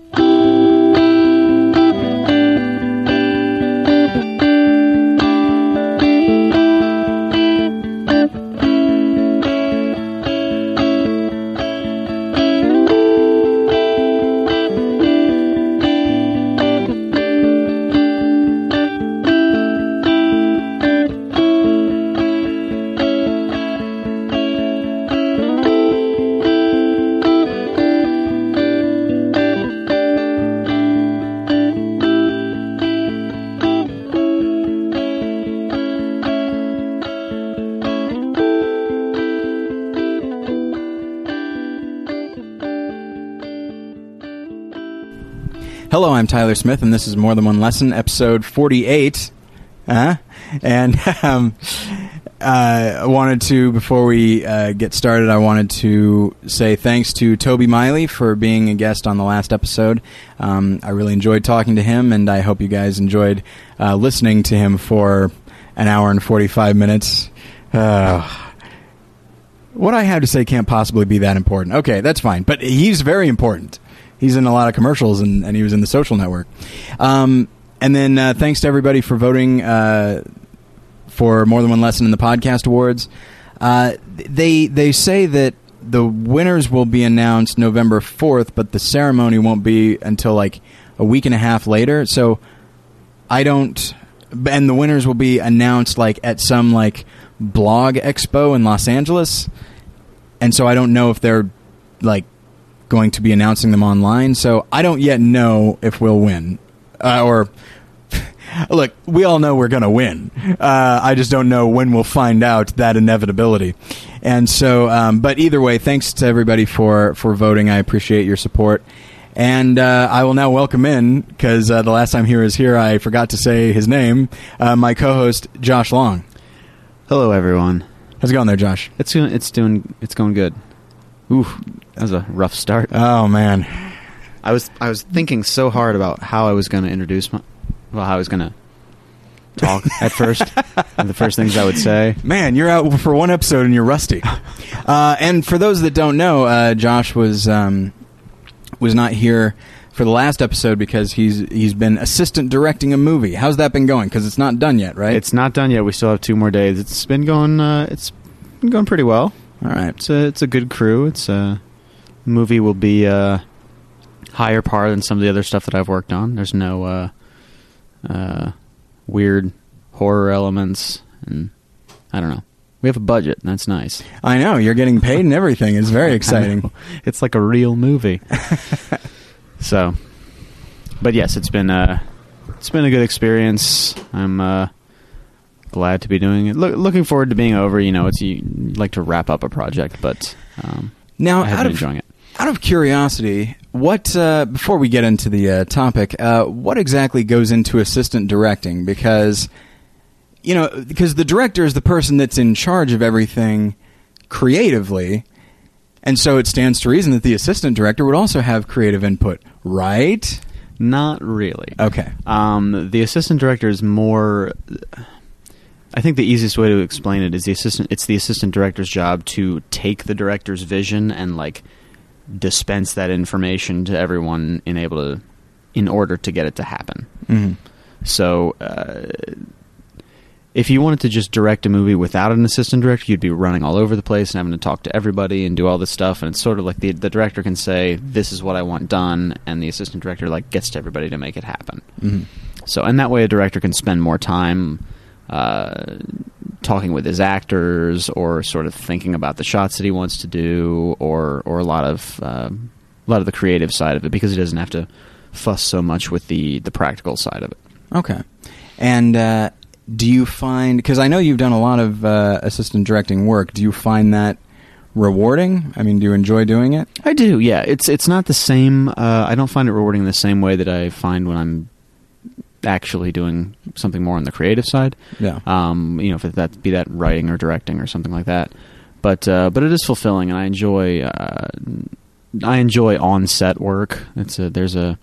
Hello, I'm Tyler Smith, and this is More Than One Lesson, episode 48. Uh, and um, I wanted to, before we uh, get started, I wanted to say thanks to Toby Meuli for being a guest on the last episode. Um, I really enjoyed talking to him, and I hope you guys enjoyed uh, listening to him for an hour and 45 minutes. Uh, what I have to say can't possibly be that important. Okay, that's fine. But he's very important. He's in a lot of commercials, and, and he was in the social network. Um, and then uh, thanks to everybody for voting uh, for more than one lesson in the podcast awards. Uh, they they say that the winners will be announced November fourth, but the ceremony won't be until like a week and a half later. So I don't, and the winners will be announced like at some like blog expo in Los Angeles, and so I don't know if they're like going to be announcing them online. So I don't yet know if we'll win uh, or. Look, we all know we're going to win. Uh, I just don't know when we'll find out that inevitability. And so, um, but either way, thanks to everybody for for voting. I appreciate your support. And uh, I will now welcome in because uh, the last time he was here, I forgot to say his name. Uh, my co-host Josh Long. Hello, everyone. How's it going there, Josh? It's doing. It's doing. It's going good. Ooh, that was a rough start. Oh man, I was. I was thinking so hard about how I was going to introduce my. Well, how I was going to talk at first, and the first things I would say. man, you're out for one episode and you're rusty. Uh, and for those that don't know, uh, Josh was um, was not here for the last episode because he's he's been assistant directing a movie. How's that been going? Because it's not done yet, right? It's not done yet. We still have two more days. It's been going. Uh, it's been going pretty well. all right. It's a. It's a good crew. It's a movie will be uh, higher par than some of the other stuff that I've worked on. There's no uh, uh, weird horror elements, and I don't know. We have a budget, and that's nice. I know you're getting paid and everything. It's very exciting. It's like a real movie. so, but yes, it's been uh, it's been a good experience. I'm uh, glad to be doing it. Look, looking forward to being over. You know, it's you like to wrap up a project, but um, Now, I have been of enjoying it. Out of curiosity, what uh, before we get into the uh, topic, uh, what exactly goes into assistant directing? Because you know, because the director is the person that's in charge of everything creatively, and so it stands to reason that the assistant director would also have creative input, right? Not really. Okay. Um, the assistant director is more. I think the easiest way to explain it is the assistant. It's the assistant director's job to take the director's vision and like dispense that information to everyone in able to, in order to get it to happen. Mhm. So, uh, if you wanted to just direct a movie without an assistant director, you'd be running all over the place and having to talk to everybody and do all this stuff. And it's sort of like the the director can say, "This is what I want done," and the assistant director like gets to everybody to make it happen. Mhm. So, and that way, a director can spend more time uh, talking with his actors, or sort of thinking about the shots that he wants to do, or or a lot of uh, a lot of the creative side of it, because he doesn't have to fuss so much with the the practical side of it. Okay. And uh, do you find because I know you've done a lot of uh, assistant directing work? Do you find that rewarding? I mean, do you enjoy doing it? I do, yeah. It's it's not the same. Uh, I don't find it rewarding the same way that I find when I'm actually doing something more on the creative side. Yeah. Um, you know, if that be that writing or directing or something like that. But uh, but it is fulfilling, and I enjoy uh, I enjoy on set work. It's a there's a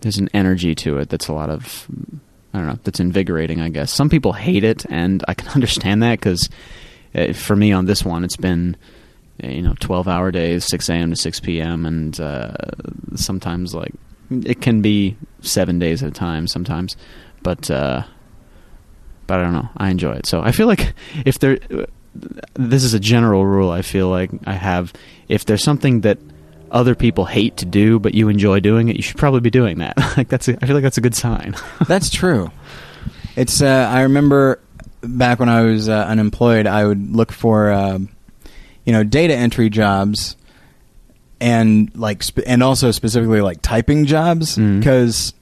there's an energy to it that's a lot of I don't know that's invigorating. I guess some people hate it, and I can understand that because uh, for me on this one, it's been you know 12 hour days 6 a.m to 6 p.m and uh, sometimes like it can be seven days at a time sometimes, but uh, but I don't know. I enjoy it. So I feel like if there, this is a general rule. I feel like I have. If there's something that other people hate to do, but you enjoy doing it, you should probably be doing that. like that's. A, I feel like that's a good sign. That's true. It's. Uh, I remember back when I was uh, unemployed, I would look for, uh, you know, data entry jobs, and like, sp- and also specifically like typing jobs, because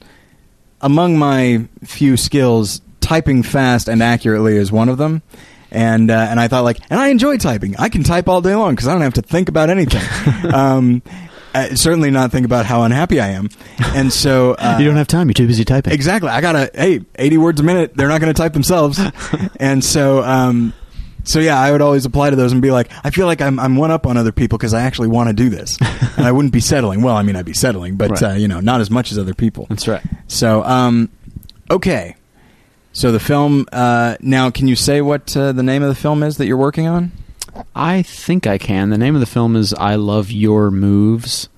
among my few skills, typing fast and accurately is one of them. And uh, and I thought like, and I enjoy typing. I can type all day long because I don't have to think about anything. um, uh, certainly not think about how unhappy I am. And so uh, you don't have time. You're too busy typing. Exactly. I gotta hey, eighty words a minute. They're not gonna type themselves, and so um, so yeah, I would always apply to those and be like, I feel like I'm I'm one up on other people because I actually want to do this, and I wouldn't be settling. Well, I mean, I'd be settling, but Right. uh, you know, not as much as other people. That's right. So um, okay. So the film uh, now, can you say what uh, the name of the film is that you're working on? I think I can. The name of the film is "I Love Your Moves."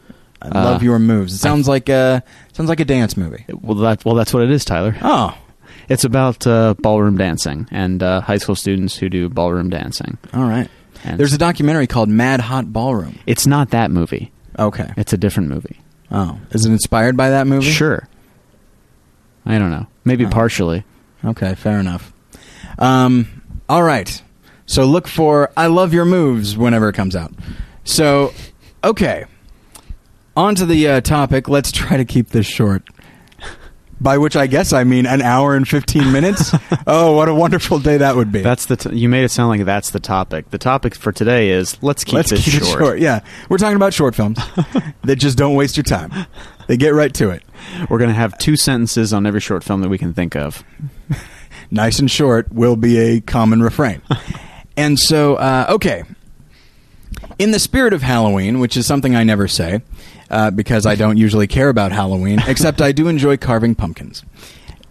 I Uh, love your moves. It sounds like a sounds like a dance movie. Well, that well, that's what it is, Tyler. Oh, It's about uh, ballroom dancing and uh, high school students who do ballroom dancing. all right. And There's a documentary called Mad Hot Ballroom. It's not that movie. Okay. It's a different movie. Oh, is it inspired by that movie? Sure. I don't know. Maybe Oh. partially. Okay, fair enough. Um, all right. So look for "I Love Your Moves" whenever it comes out. So, okay. On to the uh, topic. Let's try to keep this short. By which I guess I mean an hour and fifteen minutes. oh, what a wonderful day that would be. That's the. T- you made it sound like that's the topic. The topic for today is let's keep Let's this keep short. it short. Yeah, we're talking about short films that just don't waste your time. They get right to it. We're gonna have two sentences on every short film that we can think of. nice and short will be a common refrain. and so, uh, okay. In the spirit of Halloween, which is something I never say uh, because I don't usually care about Halloween, except I do enjoy carving pumpkins.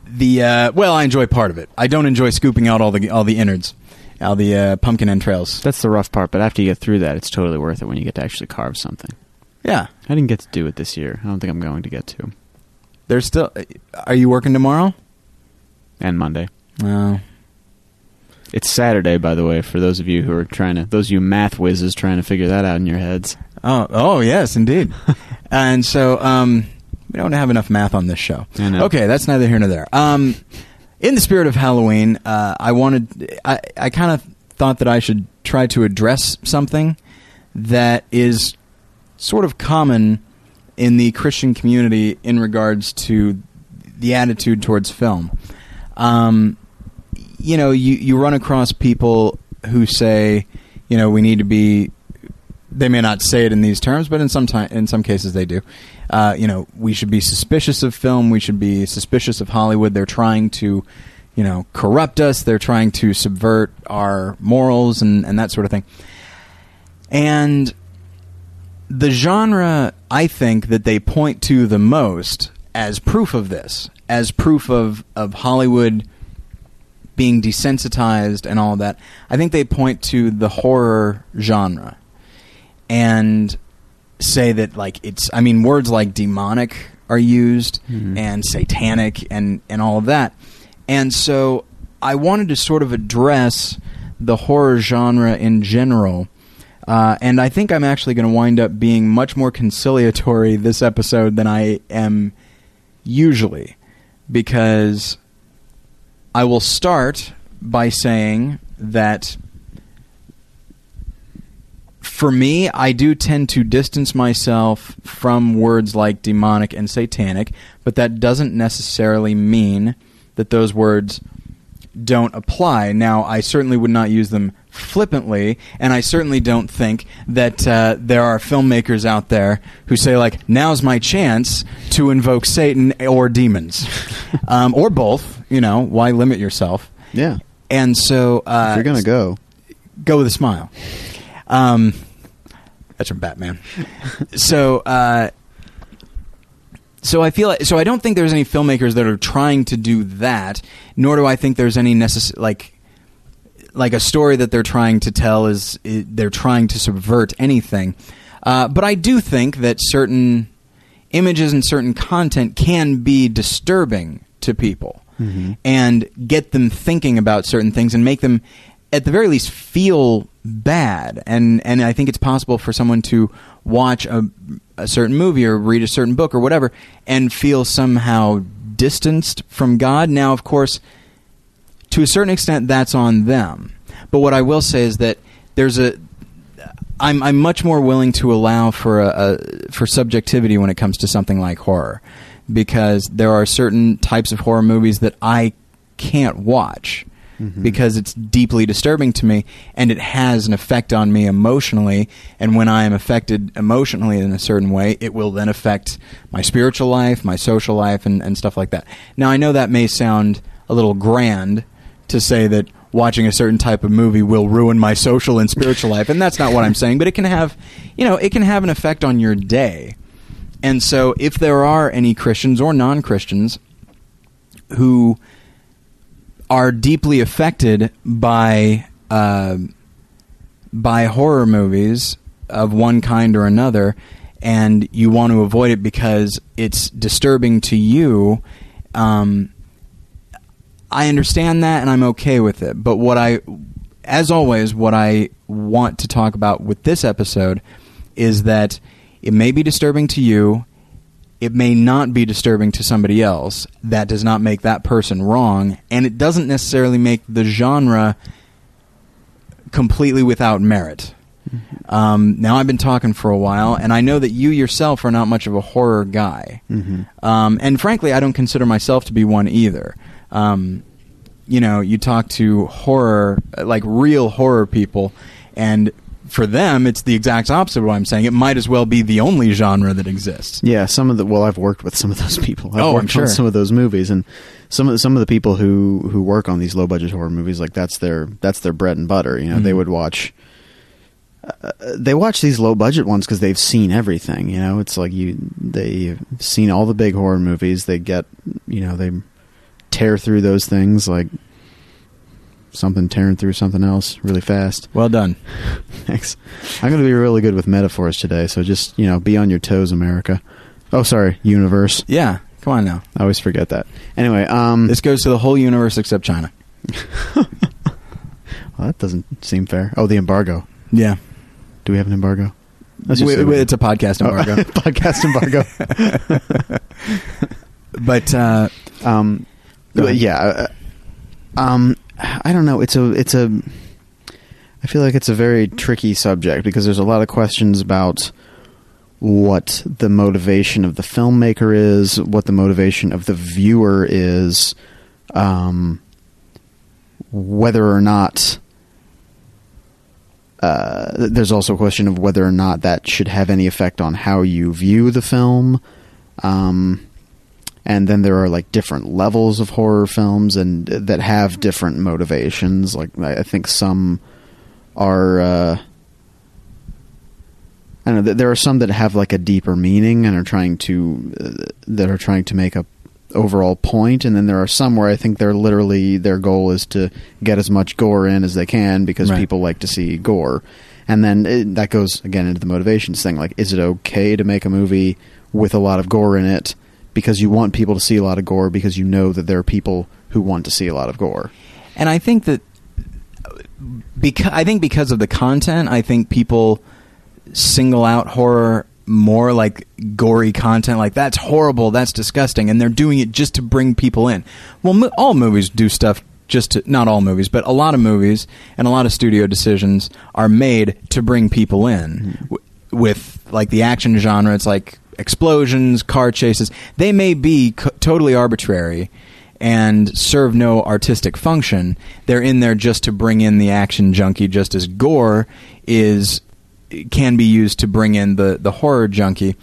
The uh, well, I enjoy part of it. I don't enjoy scooping out all the all the innards, all the uh, pumpkin entrails. That's the rough part, but after you get through that, it's totally worth it when you get to actually carve something. Yeah, I didn't get to do it this year. I don't think I'm going to get to. there's still. Are you working tomorrow? And Monday. No. It's Saturday, by the way, for those of you who are trying to, those of you math whizzes trying to figure that out in your heads. Oh, oh yes, indeed. and so, um, we don't have enough math on this show. Okay, that's neither here nor there. Um, in the spirit of Halloween, uh, I wanted, I, I kind of thought that I should try to address something that is sort of common in the Christian community in regards to the attitude towards film. Um, you know, you, you run across people who say, you know, we need to be. They may not say it in these terms, but in some time, in some cases, they do. Uh, you know, we should be suspicious of film. We should be suspicious of Hollywood. They're trying to, you know, corrupt us. They're trying to subvert our morals and, and that sort of thing. And the genre I think that they point to the most as proof of this, as proof of, of Hollywood being desensitized and all that, I think they point to the horror genre and say that like it's I mean words like demonic are used Mhm. and satanic and and all of that. And so I wanted to sort of address the horror genre in general. Uh, and I think I'm actually going to wind up being much more conciliatory this episode than I am usually because I will start by saying that for me, I do tend to distance myself from words like demonic and satanic, but that doesn't necessarily mean that those words don't apply. Now, I certainly would not use them flippantly, and I certainly don't think that uh, there are filmmakers out there who say, like, now's my chance to invoke Satan or demons. um, or both, you know, why limit yourself? Yeah. And so. Uh, if you're gonna go, go with a smile. Um, that's from Batman. so, uh, so I feel like, so I don't think there's any filmmakers that are trying to do that. Nor do I think there's any necess- like like a story that they're trying to tell is, i they're trying to subvert anything. Uh, but I do think that certain images and certain content can be disturbing to people Mm-hmm. and get them thinking about certain things and make them at the very least feel bad. And and I think it's possible for someone to watch a, a certain movie or read a certain book or whatever and feel somehow distanced from God. Now of course to a certain extent that's on them. But what I will say is that there's a I'm I'm much more willing to allow for a, a for subjectivity when it comes to something like horror. Because there are certain types of horror movies that I can't watch Mm-hmm. because it's deeply disturbing to me and it has an effect on me emotionally and when I am affected emotionally in a certain way it will then affect my spiritual life, my social life and, and stuff like that. Now I know that may sound a little grand to say that watching a certain type of movie will ruin my social and spiritual life and that's not what I'm saying but it can have you know it can have an effect on your day and so if there are any Christians or non-Christians who are deeply affected by uh, by horror movies of one kind or another and you want to avoid it because it's disturbing to you um, I understand that and I'm okay with it. But what I, as always, what I want to talk about with this episode is that it may be disturbing to you. It may not be disturbing to somebody else. That does not make that person wrong. And it doesn't necessarily make the genre completely without merit. Um, now, I've been talking for a while, and I know that you yourself are not much of a horror guy. Mm-hmm. Um, and frankly, I don't consider myself to be one either. Um, you know, you talk to horror, like real horror people, and for them, it's the exact opposite of what I'm saying. It might as well be the only genre that exists. Yeah, some of the well, I've worked with some of those people. I've Oh, I'm sure. on some of those movies, and some of the, some of the people who who work on these low budget horror movies, like that's their that's their bread and butter. You know, they Mhm. would watch. Uh, they watch these low budget ones because they've seen everything. You know, it's like you they've seen all the big horror movies. They get you know they tear through those things like something tearing through something else really fast. Well done. Thanks. I'm going to be really good with metaphors today, so just, you know, be on your toes, America. Oh, sorry, universe. Yeah, come on now. I always forget that. Anyway, um, This goes to the whole universe except China. well, that doesn't seem fair. Oh, the embargo. Yeah, Do we have an embargo? Let's Wait, wait, it's a podcast embargo. Oh, podcast embargo. but uh, um, yeah, uh, um, I don't know. It's a, it's a. I feel like it's a very tricky subject because there's a lot of questions about what the motivation of the filmmaker is, what the motivation of the viewer is, um, whether or not. Uh, there's also a question of whether or not that should have any effect on how you view the film. Um, and then there are like different levels of horror films and that have different motivations. Like I think some are. Uh, I don't know. There are some that have like a deeper meaning and are trying to uh, that are trying to make a overall point, and then there are some where I think they're literally their goal is to get as much gore in as they can because Right. people like to see gore. And then it, that goes again into the motivations thing. Like, is it okay to make a movie with a lot of gore in it because you want people to see a lot of gore because you know that there are people who want to see a lot of gore? And I think that because I think because of the content, I think people single out horror more like gory content like that's horrible, that's disgusting and they're doing it just to bring people in. Well, mo- all movies do stuff just to not all movies, but a lot of movies and a lot of studio decisions are made to bring people in. Mm-hmm. W- with like the action genre, it's like explosions, car chases. They may be totally arbitrary and serve no artistic function. They're in there just to bring in the action junkie, just as gore is can be used to bring in the the horror junkie.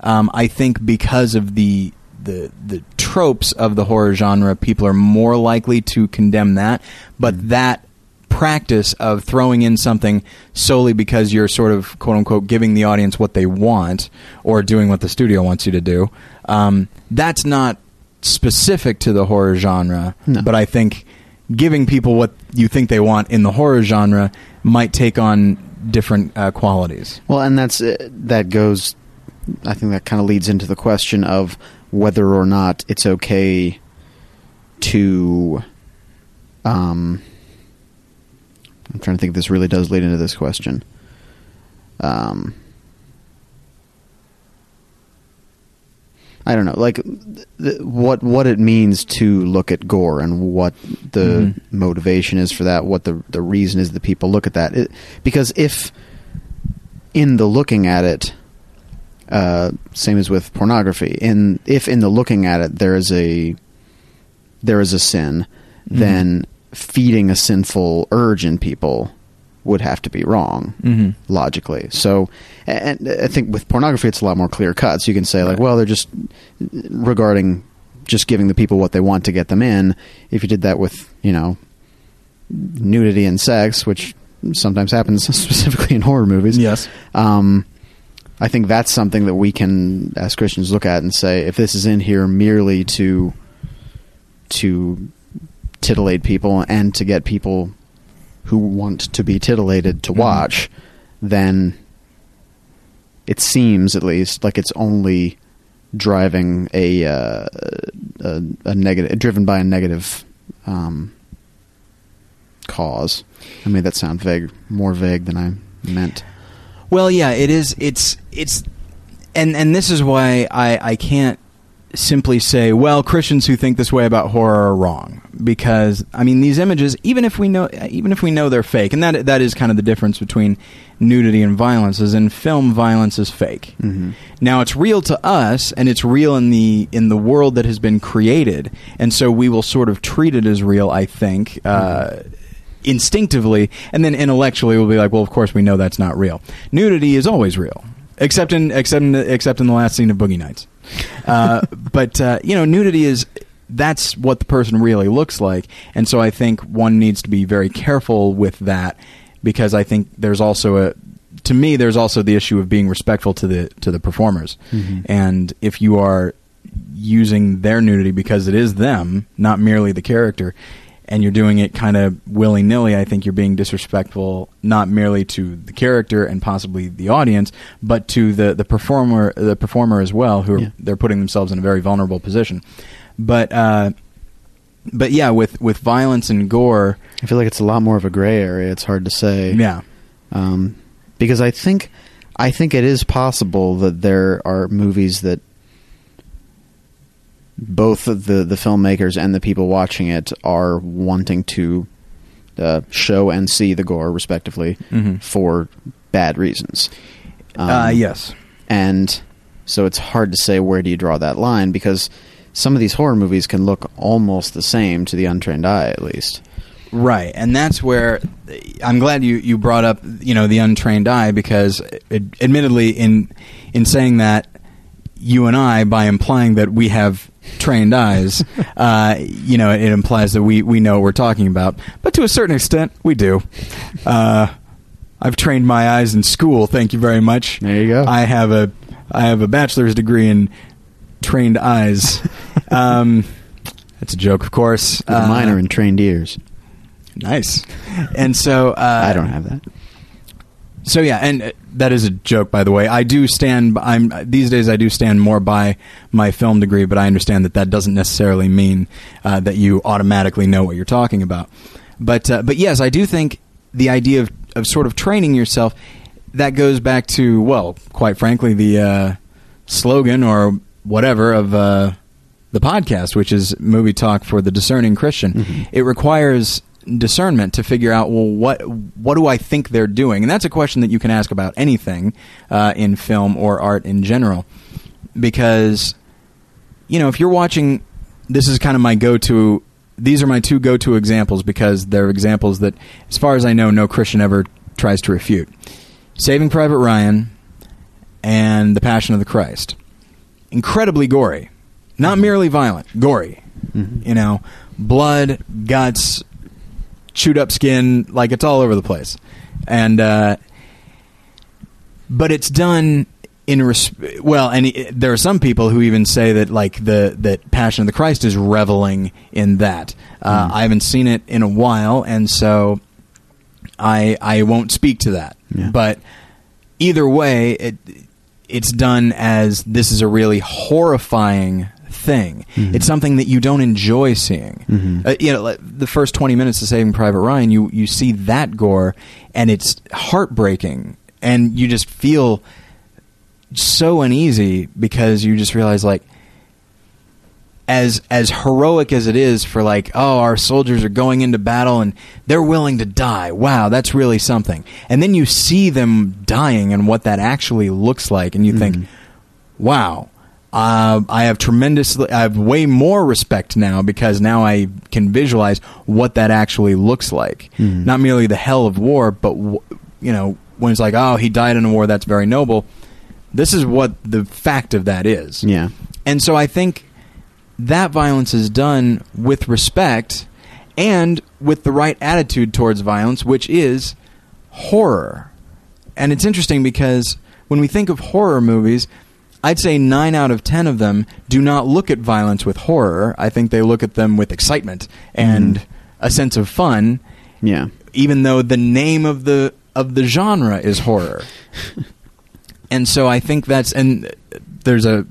Um, I think because of the the the tropes of the horror genre, people are more likely to condemn that. But that practice of throwing in something solely because you're sort of quote unquote giving the audience what they want or doing what the studio wants you to do, um, that's not specific to the horror genre. No. But I think giving people what you think they want in the horror genre might take on different uh, qualities. Well, and that's uh, that goes I think that kind of leads into the question of whether or not it's okay to. Um, I'm trying to think if this really does lead into this question. Um, I don't know, like th- what what it means to look at gore and what the Mhm. motivation is for that, what the the reason is that people look at that. It, because if in the looking at it, uh, same as with pornography, in if in the looking at it there is a there is a sin, Mhm. then feeding a sinful urge in people would have to be wrong Mm-hmm. logically. So, and I think with pornography, it's a lot more clear cut. So you can say like, Right. well, they're just regarding just giving the people what they want to get them in. If you did that with you know nudity and sex, which sometimes happens specifically in horror movies, Yes. um, I think that's something that we can, as Christians, look at and say, if this is in here merely to to titillate people and to get people who want to be titillated to Mhm. watch, then it seems, at least, like it's only driving a uh, a, a negative, driven by a negative um, cause. I made that sound vague, more vague than I meant. Well, yeah, it is. It's it's, and and this is why I I can't simply say, well, Christians who think this way about horror are wrong because I mean these images, even if we know even if we know they're fake, and that that is kind of the difference between nudity and violence. Is in film, violence is fake. Mm-hmm. Now it's real to us, and it's real in the in the world that has been created, and so we will sort of treat it as real. I think. Uh, Instinctively, and then intellectually, we'll be like, "Well, of course, we know that's not real. Nudity is always real, except in except in except in the last scene of Boogie Nights." Uh, but uh, you know, nudity is that's what the person really looks like, and so I think one needs to be very careful with that because I think there's also a to me there's also the issue of being respectful to the to the performers, Mhm. and if you are using their nudity because it is them, not merely the character. And you're doing it kind of willy nilly. I think you're being disrespectful, not merely to the character and possibly the audience, but to the, the performer, the performer as well, who are, Yeah. they're putting themselves in a very vulnerable position. But uh, but yeah, with with violence and gore, I feel like it's a lot more of a gray area. It's hard to say. yeah, um, because I think I think it is possible that there are movies that both the the filmmakers and the people watching it are wanting to uh, show and see the gore, respectively, Mhm. for bad reasons. Um, uh, yes, and so it's hard to say where do you draw that line because some of these horror movies can look almost the same to the untrained eye, at least. Right, and that's where I'm glad you, you brought up you know the untrained eye because it, admittedly in in saying that you and I by implying that we have trained eyes, uh, you know it implies that we we know what we're talking about, but to a certain extent we do. Uh, I've trained my eyes in school. Thank you very much. There you go. I have a I have a bachelor's degree in trained eyes. um, that's a joke, of course. With a Uh, minor in trained ears. Nice. And so uh, I don't have that. So yeah, and uh, that is a joke, by the way. I do stand. I'm these days. I do stand more by my film degree, but I understand that that doesn't necessarily mean uh, that you automatically know what you're talking about. But uh, but yes, I do think the idea of of sort of training yourself that goes back to well, quite frankly, the uh, slogan or whatever of uh, the podcast, which is movie talk for the discerning Christian. Mhm. It requires discernment to figure out well what what do I think they're doing, and that's a question that you can ask about anything uh, in film or art in general, because you know if you're watching, this is kind of my go-to. These are my two go-to examples because they're examples that, as far as I know, no Christian ever tries to refute. Saving Private Ryan and The Passion of the Christ. Incredibly gory. Not merely violent, gory. Mhm. You know, blood, guts, chewed up skin, like it's all over the place. And, uh, but it's done in res- well, and it, there are some people who even say that like the that Passion of the Christ is reveling in that. Uh, Mm. I haven't seen it in a while, and so I I won't speak to that. Yeah. But either way, it it's done as this is a really horrifying thing. Mm-hmm. It's something that you don't enjoy seeing. Mm-hmm. Uh, you know, like, the first twenty minutes of Saving Private Ryan, you you see that gore, and it's heartbreaking, and you just feel so uneasy because you just realize like as as heroic as it is for like oh our soldiers are going into battle and they're willing to die. Wow that's really something. And then you see them dying and what that actually looks like and you think mm-hmm. wow uh, I have tremendous I have way more respect now because now I can visualize what that actually looks like not merely the hell of war but w- you know when it's like oh he died in a war that's very noble this is what the fact of that is Yeah. and so I think that violence is done with respect and with the right attitude towards violence, which is horror. And it's interesting because when we think of horror movies, I'd say 9 out of 10 of them do not look at violence with horror. I think they look at them with excitement and a sense of fun, Yeah. even though the name of the of the genre is horror. and so I think that's and there's a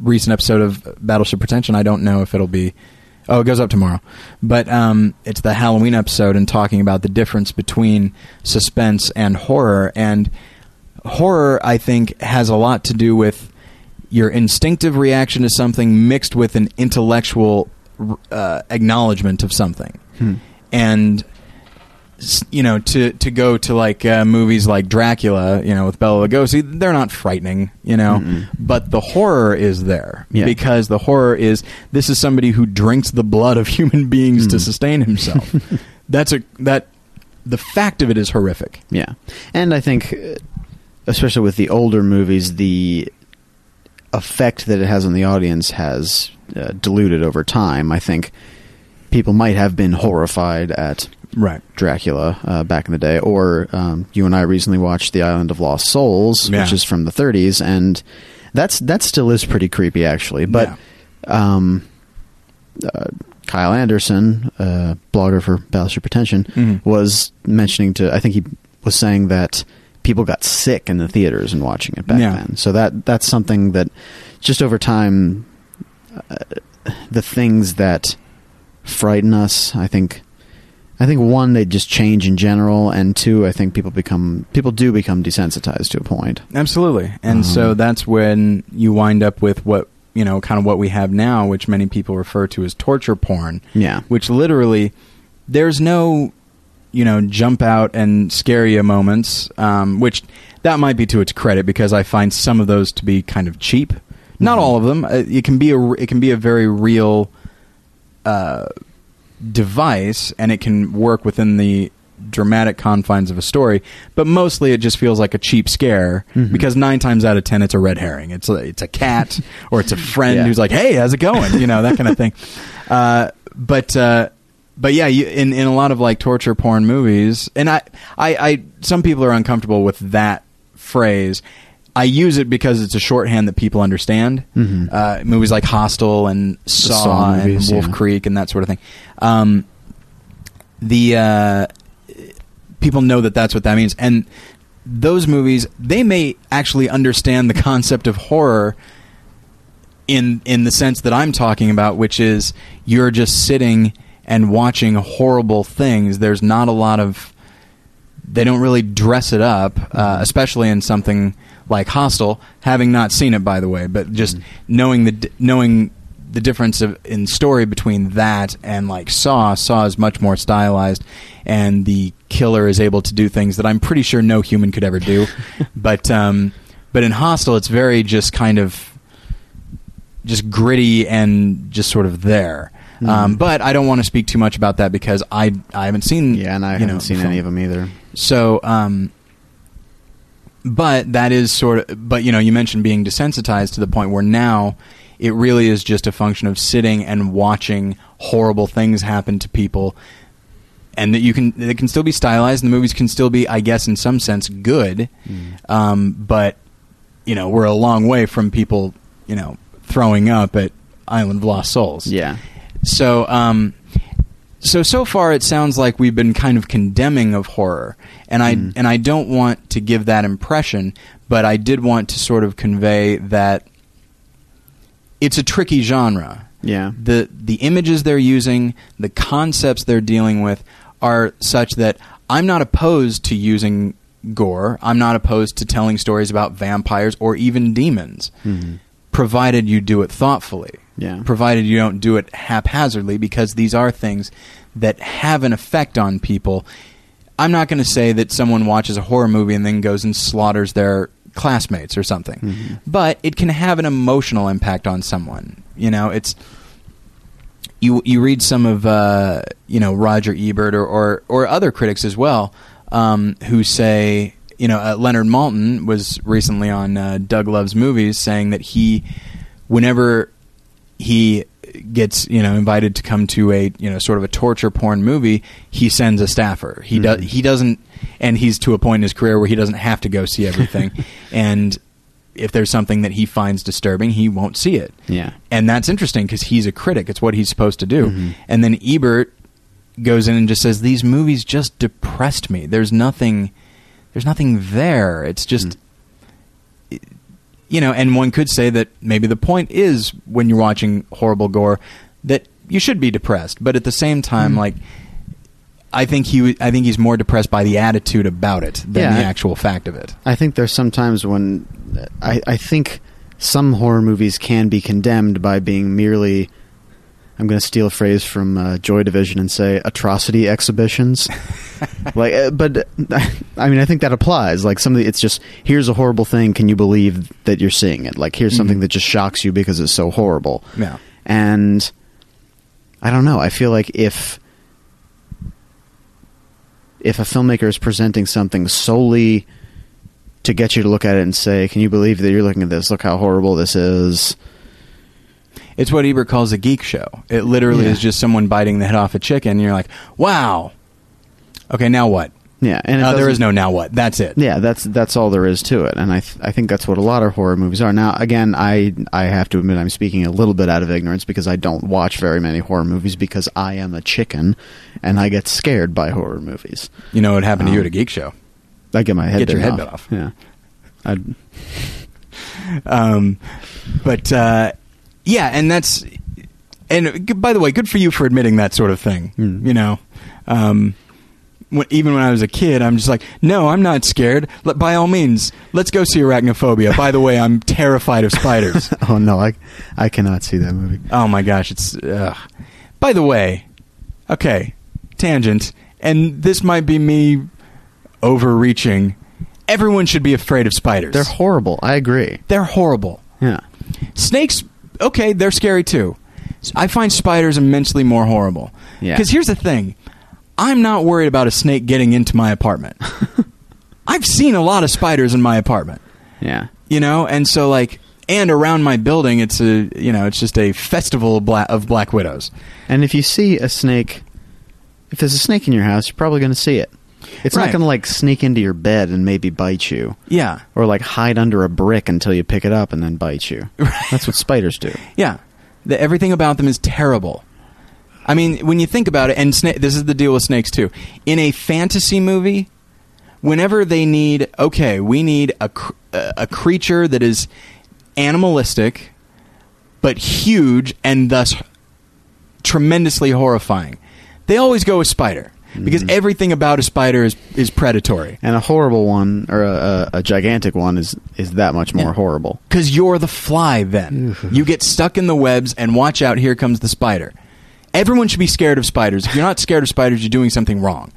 recent episode of Battleship Pretension. I don't know if it'll be. Oh, it goes up tomorrow, but um, it's the Halloween episode and talking about the difference between suspense and horror. And horror, I think, has a lot to do with your instinctive reaction to something mixed with an intellectual uh, acknowledgement of something. And you know, to to go to like uh, movies like Dracula, you know, with Bela Lugosi, they're not frightening, you know, but the horror is there Yeah. because the horror is this is somebody who drinks the blood of human beings to sustain himself. That's a that the fact of it is horrific. Yeah, and I think, uh, especially with the older movies, the effect that it has on the audience has uh, diluted over time. I think people might have been horrified at Right. Dracula uh, back in the day, or um, you and I recently watched The Island of Lost Souls, Yeah. which is from the 30s, and that's that still is pretty creepy actually. But um, uh, Kyle Anderson, uh, blogger for Battleship Pretension, Mhm. was mentioning to I think he was saying that people got sick in the theaters and watching it back Yeah. then. So that that's something that just over time, uh, the things that frighten us, I think. I think one, they just change in general, and two, I think people become people do become desensitized to a point. Absolutely. And so Um, that's when you wind up with what, you know, kind of what we have now, which many people refer to as torture porn. Yeah. Which literally, there's no, you know, jump out and scare you moments, um, which that might be to its credit because I find some of those to be kind of cheap. Not Mhm. all of them. Uh, It can be a it can be a very real uh, device, and it can work within the dramatic confines of a story. But mostly, it just feels like a cheap scare Mhm. because nine times out of ten, it's a red herring. It's a, it's a cat or it's a friend Yeah. who's like, "Hey, how's it going?" You know that kind of thing. Uh, but uh, but yeah, you, in in a lot of like torture porn movies, and I, I I some people are uncomfortable with that phrase. I use it because it's a shorthand that people understand. Mhm. Uh, movies like Hostel and Saw, Saw movies, and Wolf yeah. Creek and that sort of thing. Um, the uh, people know that that's what that means, and those movies they may actually understand the concept of horror in in the sense that I'm talking about, which is you're just sitting and watching horrible things. There's not a lot of they don't really dress it up, uh, especially in something like Hostel. Having not seen it, by the way, but just knowing the knowing the difference of, in story between that and like Saw. Saw is much more stylized, and the killer is able to do things that I'm pretty sure no human could ever do. but um, but in Hostel, it's very just kind of just gritty and just sort of there. Um, Mhm. but I don't want to speak too much about that because I I haven't seen Yeah, and I haven't know, seen film. any of them either. So, um, but that is sort of, but you know, you mentioned being desensitized to the point where now it really is just a function of sitting and watching horrible things happen to people. And that you can, it can still be stylized, and the movies can still be, I guess, in some sense, good. Um, but you know, we're a long way from people, you know, throwing up at Island of Lost Souls. Yeah. So, um, so so far it sounds like we've been kind of condemning of horror, and I Mm. and I don't want to give that impression. but I did want to sort of convey that it's a tricky genre. Yeah. The the images they're using, the concepts they're dealing with are such that I'm not opposed to using gore. I'm not opposed to telling stories about vampires or even demons, Mhm. provided you do it thoughtfully. Yeah. Provided you don't do it haphazardly, because these are things that have an effect on people. I'm not going to say that someone watches a horror movie and then goes and slaughters their classmates or something, Mhm. but it can have an emotional impact on someone. You know, it's you you read some of uh, you know Roger Ebert or, or or other critics as well um, who say you know uh, Leonard Maltin was recently on uh, Doug Loves Movies saying that he whenever he gets you know invited to come to a you know sort of a torture porn movie he sends a staffer he does Mhm. he doesn't and he's to a point in his career where he doesn't have to go see everything and if there's something that he finds disturbing he won't see it Yeah. and that's interesting because he's a critic. It's what he's supposed to do. Mhm. And then Ebert goes in and just says these movies just depressed me. There's nothing. There's nothing there. It's just. You know, and one could say that maybe the point is when you're watching horrible gore that you should be depressed, but at the same time, Mhm. like I think he, I think he's more depressed by the attitude about it than Yeah, the actual fact of it. I think there's some times when I, I think some horror movies can be condemned by being merely. I'm going to steal a phrase from uh, Joy Division and say atrocity exhibitions. like, uh, but I mean, I think that applies. Like, some of the, it's just here's a horrible thing. Can you believe that you're seeing it? Like, here's something Mhm. that just shocks you because it's so horrible. Yeah. And I don't know. I feel like if if a filmmaker is presenting something solely to get you to look at it and say, "Can you believe that you're looking at this? Look how horrible this is." It's what Ebert calls a geek show. It literally Yeah. is just someone biting the head off a chicken, and you're like, "Wow, okay, now what?" Yeah, and Uh, there no now what. That's it. Yeah, that's that's all there is to it, and I th- I think that's what a lot of horror movies are. Now, again, I I have to admit I'm speaking a little bit out of ignorance because I don't watch very many horror movies because I am a chicken, and I get scared by horror movies. You know what happened to you Um, at a geek show? I get my head Get your head bit off. Yeah, I'd, Um, but uh, yeah, and that's and by the way, good for you for admitting that sort of thing. Hmm. You know, um, when, even when I was a kid, I'm just like, no, I'm not scared. Let, by all means, let's go see Arachnophobia. by the way, I'm terrified of spiders. oh no, I I cannot see that movie. Oh my gosh, it's. Ugh. By the way, okay, tangent, and this might be me overreaching. Everyone should be afraid of spiders. They're horrible. I agree. They're horrible. Yeah. Snakes, okay, they're scary too. I find spiders immensely more horrible. Yeah. Because here's the thing I'm not worried about a snake getting into my apartment. I've seen a lot of spiders in my apartment, Yeah. you know, and so like, and around my building, it's a, you know, it's just a festival of black, of black widows. And if you see a snake, if there's a snake in your house, you're probably going to see it. It's Right. not going to like sneak into your bed and maybe bite you, Yeah. or like hide under a brick until you pick it up and then bite you. That's what spiders do. Yeah, the, everything about them is terrible. I mean, when you think about it, and sna- this is the deal with snakes too. In a fantasy movie, whenever they need, okay, we need a cr- a a creature that is animalistic, but huge and thus tremendously horrifying, they always go with spider because Mhm. everything about a spider is is predatory. And a horrible one or a, a, gigantic one is is that much more Yeah. horrible. Because you're the fly then. you get stuck in the webs, and watch out, here comes the spider. Everyone should be scared of spiders. If you're not scared of spiders, you're doing something wrong.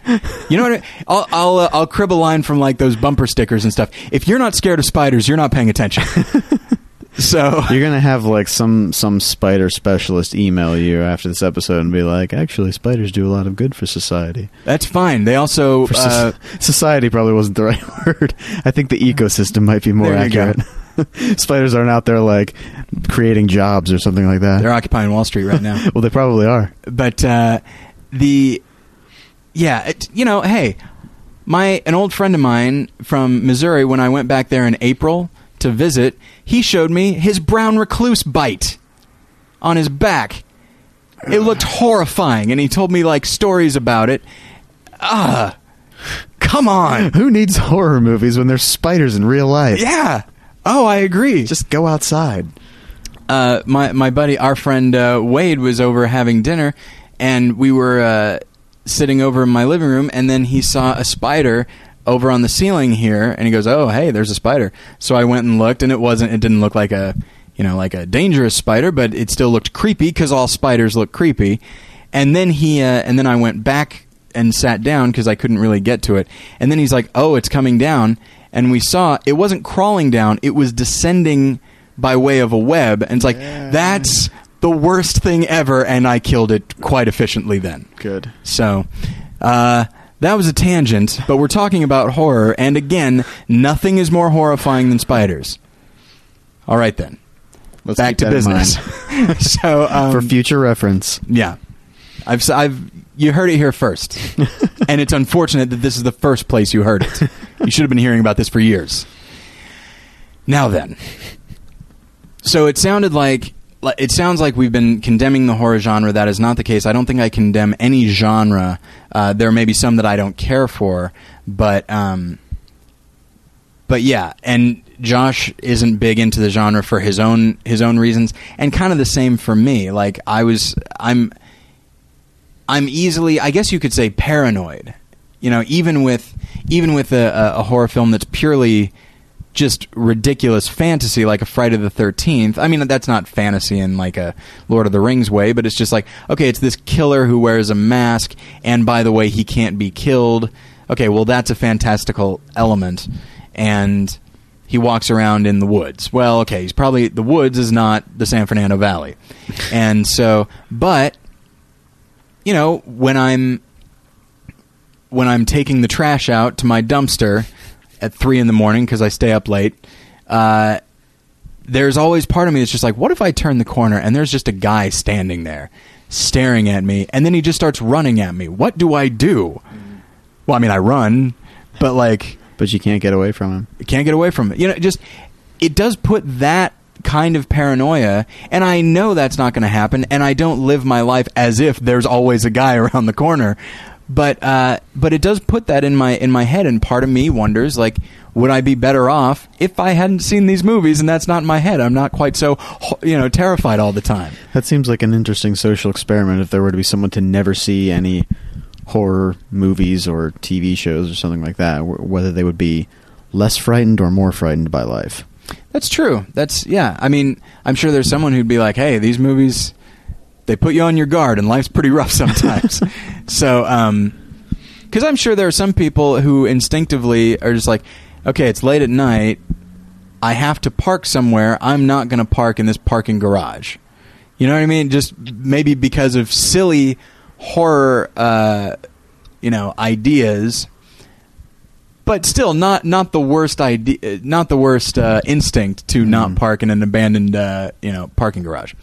You know what? I, I'll I'll, uh, I'll crib a line from like those bumper stickers and stuff. If you're not scared of spiders, you're not paying attention. so You're gonna have like some some spider specialist email you after this episode and be like, actually, spiders do a lot of good for society. that's fine. They also so- uh, society probably wasn't the right word. I think the ecosystem might be more There you go. accurate. Spiders aren't out there like creating jobs or something like that. they're occupying Wall Street right now. well, they probably are. but uh, the yeah, it, you know, hey, my an old friend of mine from Missouri when I went back there in April to visit, he showed me his brown recluse bite on his back. It looked horrifying, and he told me like stories about it. Ah, Come on. Who needs horror movies when there's spiders in real life? Yeah. Oh, I agree. Just go outside. uh, my my buddy, our friend uh, Wade, was over having dinner, and we were uh, sitting over in my living room, and then he saw a spider over on the ceiling here, and he goes, "Oh, hey, there's a spider." So I went and looked, and it wasn't. It didn't look like a you know like a dangerous spider, but it still looked creepy because all spiders look creepy. And then he uh, and then I went back and sat down because I couldn't really get to it. And then he's like, "Oh, it's coming down." And we saw it wasn't crawling down; it was descending by way of a web. And it's like that's the worst thing ever. And I killed it quite efficiently then. Good. So, uh, that was a tangent, but we're talking about horror, and again, nothing is more horrifying than spiders. All right then, Let's back to business. so, um, For future reference. yeah, I've I've you heard it here first, and it's unfortunate that this is the first place you heard it. You should have been hearing about this for years. Now then, so it sounded like li- it sounds like we've been condemning the horror genre. That is not the case. I don't think I condemn any genre. Uh, there may be some that I don't care for, but um, but yeah, and Josh isn't big into the genre for his own his own reasons, and kind of the same for me. Like I was, I'm, I'm easily, I guess you could say, paranoid. You know, even with even with a, a, a horror film that's purely just ridiculous fantasy like a Friday the 13th. I mean, that's not fantasy in like a Lord of the Rings way, but it's just like, okay, it's this killer who wears a mask, and by the way, he can't be killed. Okay, well, that's a fantastical element. And he walks around in the woods. Well, okay, he's probably, the woods is not the San Fernando Valley. And so, but, you know, when I'm, when I'm taking the trash out to my dumpster at three in the morning because I stay up late, uh, there's always part of me that's just like, what if I turn the corner and there's just a guy standing there staring at me and then he just starts running at me? What do I do? Well, I mean, I run, but like, But you can't get away from him. You can't get away from it. You know, just it does put that kind of paranoia, and I know that's not going to happen, and I don't live my life as if there's always a guy around the corner. But uh, but it does put that in my in my head, and part of me wonders like, would I be better off if I hadn't seen these movies? And that's not in my head. I'm not quite so you know terrified all the time. That seems like an interesting social experiment if there were to be someone to never see any horror movies or TV shows or something like that, whether they would be less frightened or more frightened by life. That's true. That's yeah. I mean, I'm sure there's someone who'd be like, "Hey, these movies, they put you on your guard, and life's pretty rough sometimes." so, um, because I'm sure there are some people who instinctively are just like, "Okay, it's late at night. I have to park somewhere. I'm not going to park in this parking garage." You know what I mean? Just maybe because of silly horror, uh, you know, ideas but still not not the worst idea not the worst uh, instinct to not park in an abandoned uh, you know parking garage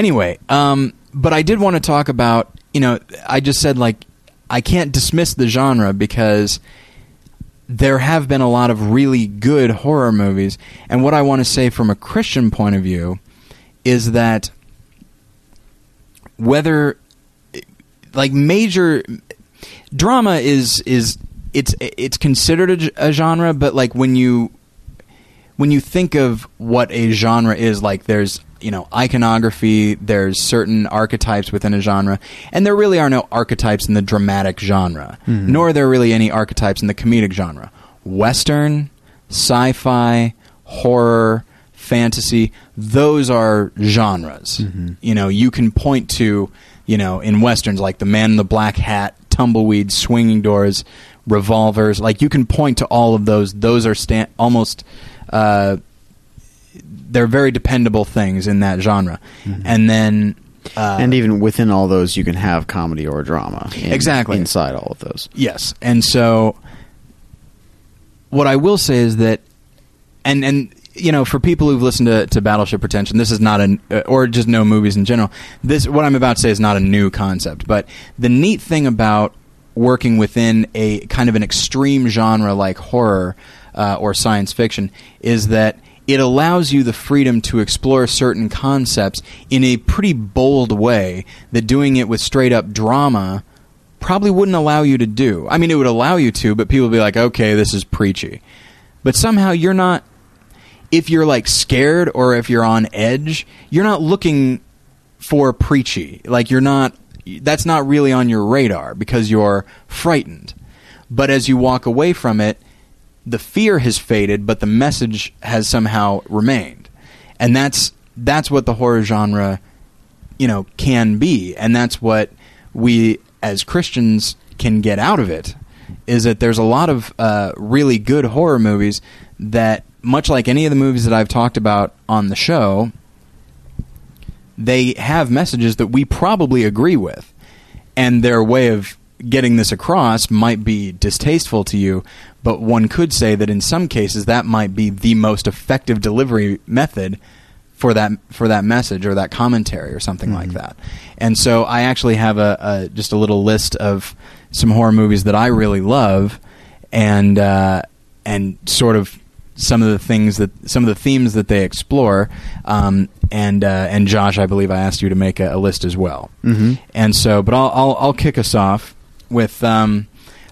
anyway um, but i did want to talk about you know i just said like i can't dismiss the genre because there have been a lot of really good horror movies. And what i want to say from a christian point of view is that whether like major drama is is it's it's considered a genre, but like when you when you think of what a genre is, like there's you know iconography, there's certain archetypes within a genre, and there really are no archetypes in the dramatic genre, nor are there really any archetypes in the comedic genre. Western, sci-fi, horror, fantasy, those are genres. You know, you can point to, you know, in westerns like the man in the black hat, tumbleweed, swinging doors, revolvers. Like you can point to all of those. Those are sta- almost. Uh, they're very dependable things in that genre, and then uh, and even within all those, you can have comedy or drama. in- Exactly. Inside all of those. Yes, and so what I will say is that, and and you know, for people who've listened to, to Battleship Pretension, this is not a uh, or just know movies in general. This what I'm about to say is not a new concept, but the neat thing about working within a kind of an extreme genre like horror uh, or science fiction is that it allows you the freedom to explore certain concepts in a pretty bold way that doing it with straight up drama probably wouldn't allow you to do. I mean, it would allow you to, but people would be like, okay, this is preachy. But somehow you're not, if you're like scared or if you're on edge, you're not looking for preachy. Like you're not, that's not really on your radar because you're frightened. But as you walk away from it, the fear has faded, but the message has somehow remained. And that's, that's what the horror genre, you know, can be. And that's what we as Christians can get out of it is that there's a lot of uh, really good horror movies that, much like any of the movies that I've talked about on the show, they have messages that we probably agree with. And their way of getting this across might be distasteful to you, but one could say that in some cases that might be the most effective delivery method for that for that message or that commentary or something like that. And so I actually have a, a just a little list of some horror movies that I really love, and uh, and sort of some of the things that some of the themes that they explore. Um, and uh, and Josh, I believe I asked you to make a, a list as well. Mm-hmm. And so, but I'll I'll, I'll kick us off with um,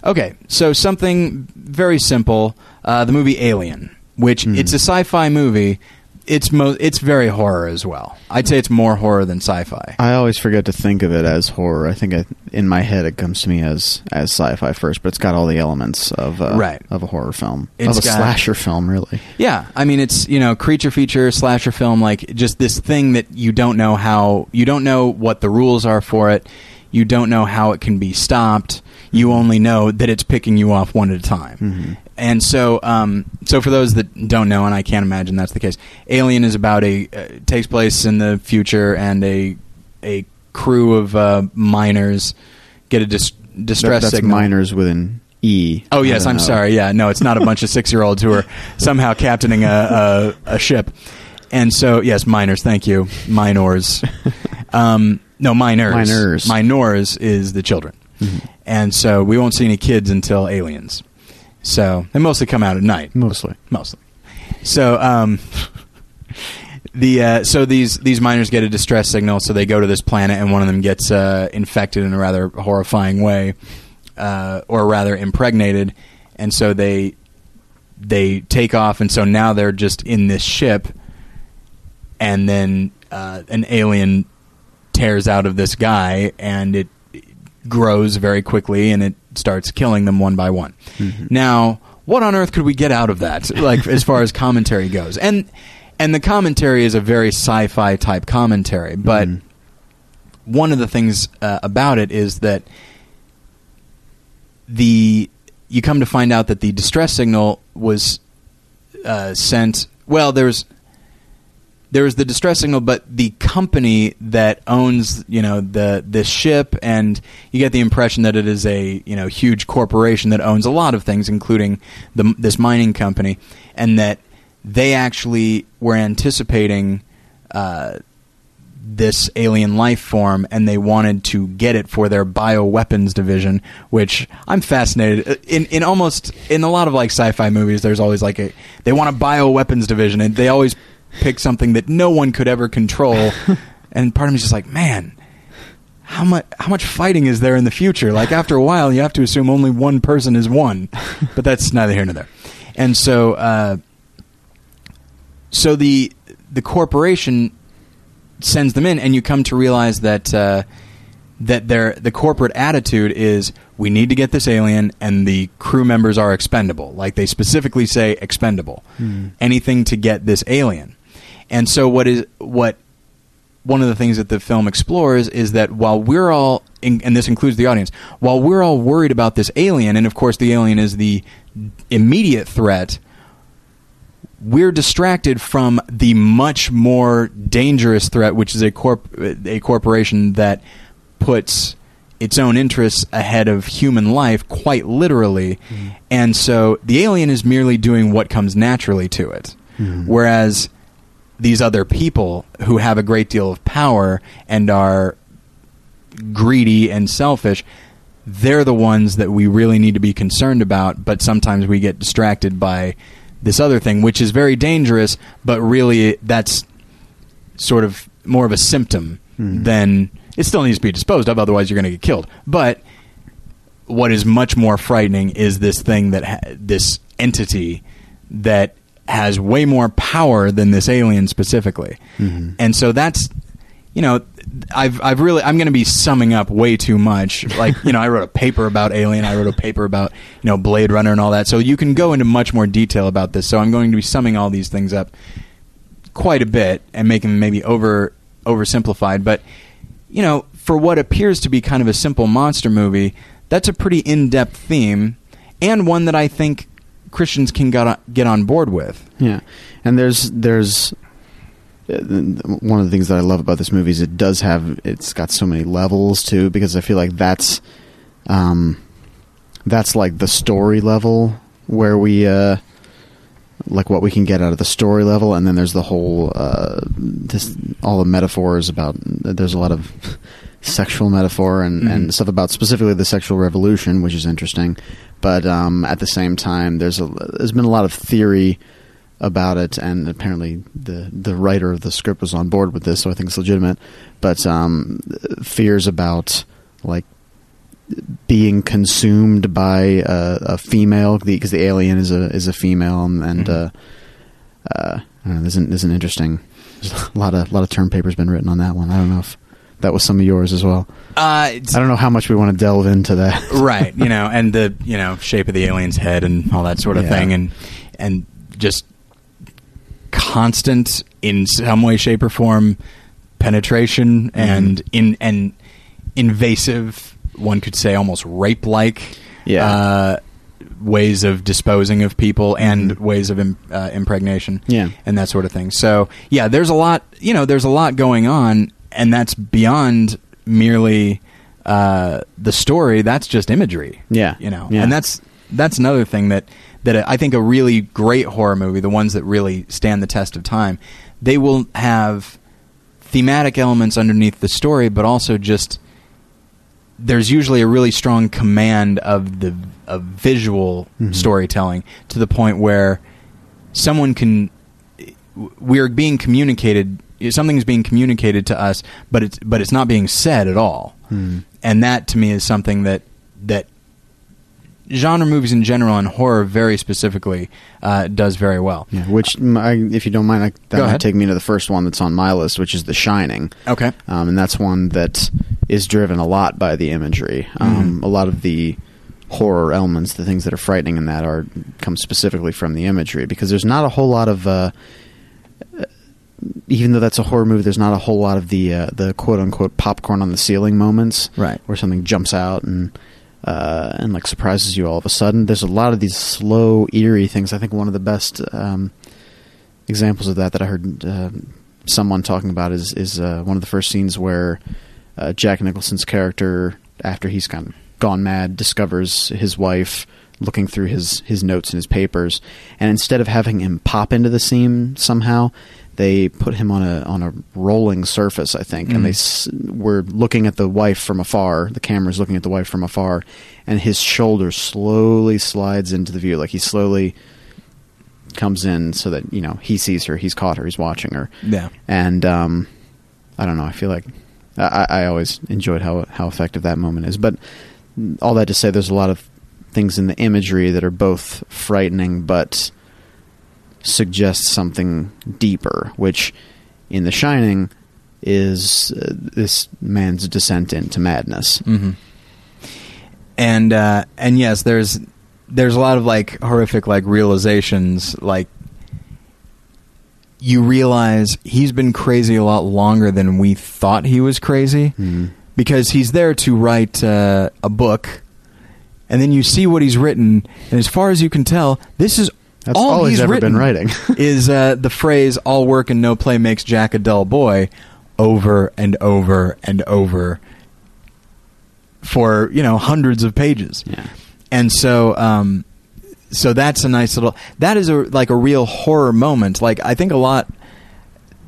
okay. So something very simple. Uh, the movie Alien, which it's a sci-fi movie. It's mo- it's very horror as well. I'd say it's more horror than sci-fi. I always forget to think of it as horror. I think I, in my head it comes to me as as sci-fi first, but it's got all the elements of uh, Right. of a horror film, It's of a got- slasher film, really. Yeah, I mean it's you know creature feature slasher film like just this thing that you don't know how you don't know what the rules are for it. You don't know how it can be stopped. You only know that it's picking you off one at a time. And so, um, so for those that don't know, and I can't imagine that's the case, Alien is about a uh, takes place in the future, and a a crew of uh, miners get a dis- distress That- that's signal. miners within E. Oh yes, I'm know. sorry. Yeah, no, it's not a bunch of six year olds who are somehow captaining a, a, a ship. And so yes, miners. Thank you, minors. Um, no, minors. Minors. Minors is the children. And so we won't see any kids until Aliens. So they mostly come out at night Mostly. mostly. So um, the uh, so these these miners get a distress signal, so they go to this planet, and one of them gets uh, infected in a rather horrifying way, uh, or rather impregnated, and so they they take off, and so now they're just in this ship, and then uh, an alien tears out of this guy, and it grows very quickly, and it starts killing them one by one. Now, what on earth could we get out of that, like as far as commentary goes? And and the commentary is a very sci-fi type commentary, but one of the things uh, about it is that the you come to find out that the distress signal was uh, sent. Well, there's there was the distress signal, but the company that owns you know the this ship, and you get the impression that it is a you know huge corporation that owns a lot of things, including the, this mining company, and that they actually were anticipating. Uh, this alien life form and they wanted to get it for their bioweapons division which i'm fascinated Uh, in in almost in a lot of like sci-fi movies there's always like a they want a bioweapons division and they always pick something that no one could ever control. And part of me is just like man how much how much fighting is there in the future? Like after a while you have to assume only one person is one. But that's neither here nor there. And so uh so the the corporation sends them in, and you come to realize that uh, that their the corporate attitude is we need to get this alien, and the crew members are expendable. Like they specifically say expendable, anything to get this alien. And so what is what one of the things that the film explores is that while we're all in, and this includes the audience while we're all worried about this alien and of course the alien is the immediate threat we're distracted from the much more dangerous threat, which is a corp a corporation that puts its own interests ahead of human life, quite literally. Mm-hmm. And so the alien is merely doing what comes naturally to it, mm-hmm. whereas these other people who have a great deal of power and are greedy and selfish. They're the ones that we really need to be concerned about, but sometimes we get distracted by this other thing, which is very dangerous, but really that's sort of more of a symptom hmm. than it still needs to be disposed of, otherwise you're going to get killed. But what is much more frightening is this thing that ha- this entity that has way more power than this alien specifically. Mhm. And so that's you know I've I've really I'm going to be summing up way too much. Like, you know, I wrote a paper about Alien, I wrote a paper about, you know, Blade Runner and all that. So you can go into much more detail about this. So I'm going to be summing all these things up quite a bit and making them maybe over oversimplified, but you know, for what appears to be kind of a simple monster movie, that's a pretty in-depth theme and one that I think Christians can get on, get on board with. Yeah, and there's there's uh, one of the things that I love about this movie is it does have it's got so many levels too because I feel like that's um that's like the story level where we uh like what we can get out of the story level and then there's the whole uh this all the metaphors about there's a lot of sexual metaphor and, Mhm. and stuff about specifically the sexual revolution which is interesting but um at the same time there's a there's been a lot of theory about it, and apparently the the writer of the script was on board with this, so I think it's legitimate. But um, fears about like being consumed by a, a female because the, alien is a is a female, and, and Mhm. uh, uh, I don't know. There's an, there's an interesting there's a lot of lot of term papers been written on that one. I don't know if that was some of yours as well. Uh, I don't know how much we want to delve into that. right you know and the you know shape of the alien's head and all that sort of Yeah. thing and and just constant in some way shape or form penetration Mm-hmm. and in and invasive one could say almost rape like Yeah. uh, ways of disposing of people and Mhm. ways of im- uh, impregnation Yeah. and that sort of thing so yeah there's a lot you know there's a lot going on and that's beyond merely uh, the story that's just imagery Yeah. you know Yeah. and that's that's another thing that that i think a really great horror movie the ones that really stand the test of time they will have thematic elements underneath the story but also just there's usually a really strong command of the of visual Mhm. storytelling to the point where someone can we're being communicated something's being communicated to us but it's but it's not being said at all Hmm. and that to me is something that that genre movies in general and horror very specifically uh, does very well. Yeah, which, I, if you don't mind, I, that Go might ahead. take me to the first one that's on my list, which is The Shining. Okay. um, and that's one that is driven a lot by the imagery. Um, Mhm. A lot of the horror elements, the things that are frightening in that, are come specifically from the imagery because there's not a whole lot of. Uh, even though that's a horror movie, there's not a whole lot of the uh, the quote unquote popcorn on the ceiling moments, Right. Where something jumps out and uh, and like surprises you all of a sudden. There's a lot of these slow, eerie things. I think one of the best um, examples of that that I heard uh, someone talking about is is uh, one of the first scenes where uh, Jack Nicholson's character, after he's kind of gone mad, discovers his wife looking through his his notes and his papers, and instead of having him pop into the scene somehow. They put him on a on a rolling surface, I think, and they s- were looking at the wife from afar. The camera's looking at the wife from afar, and his shoulder slowly slides into the view, like he slowly comes in so that you know he sees her, he's caught her, he's watching her, Yeah. and um, I don't know. I feel like I, I always enjoyed how how effective that moment is. But all that to say, there's a lot of things in the imagery that are both frightening but suggest something deeper, which in The Shining is uh, this man's descent into madness. hmm And uh, and yes, there's there's a lot of like horrific like realizations like you realize he's been crazy a lot longer than we thought he was crazy Mhm. because he's there to write uh, a book and then you see what he's written and as far as you can tell this is That's all, all he's ever written been writing. is uh, the phrase "all work and no play makes Jack a dull boy" over and over and over for you know hundreds of pages, Yeah. and so um, so that's a nice little that is a like a real horror moment. Like I think a lot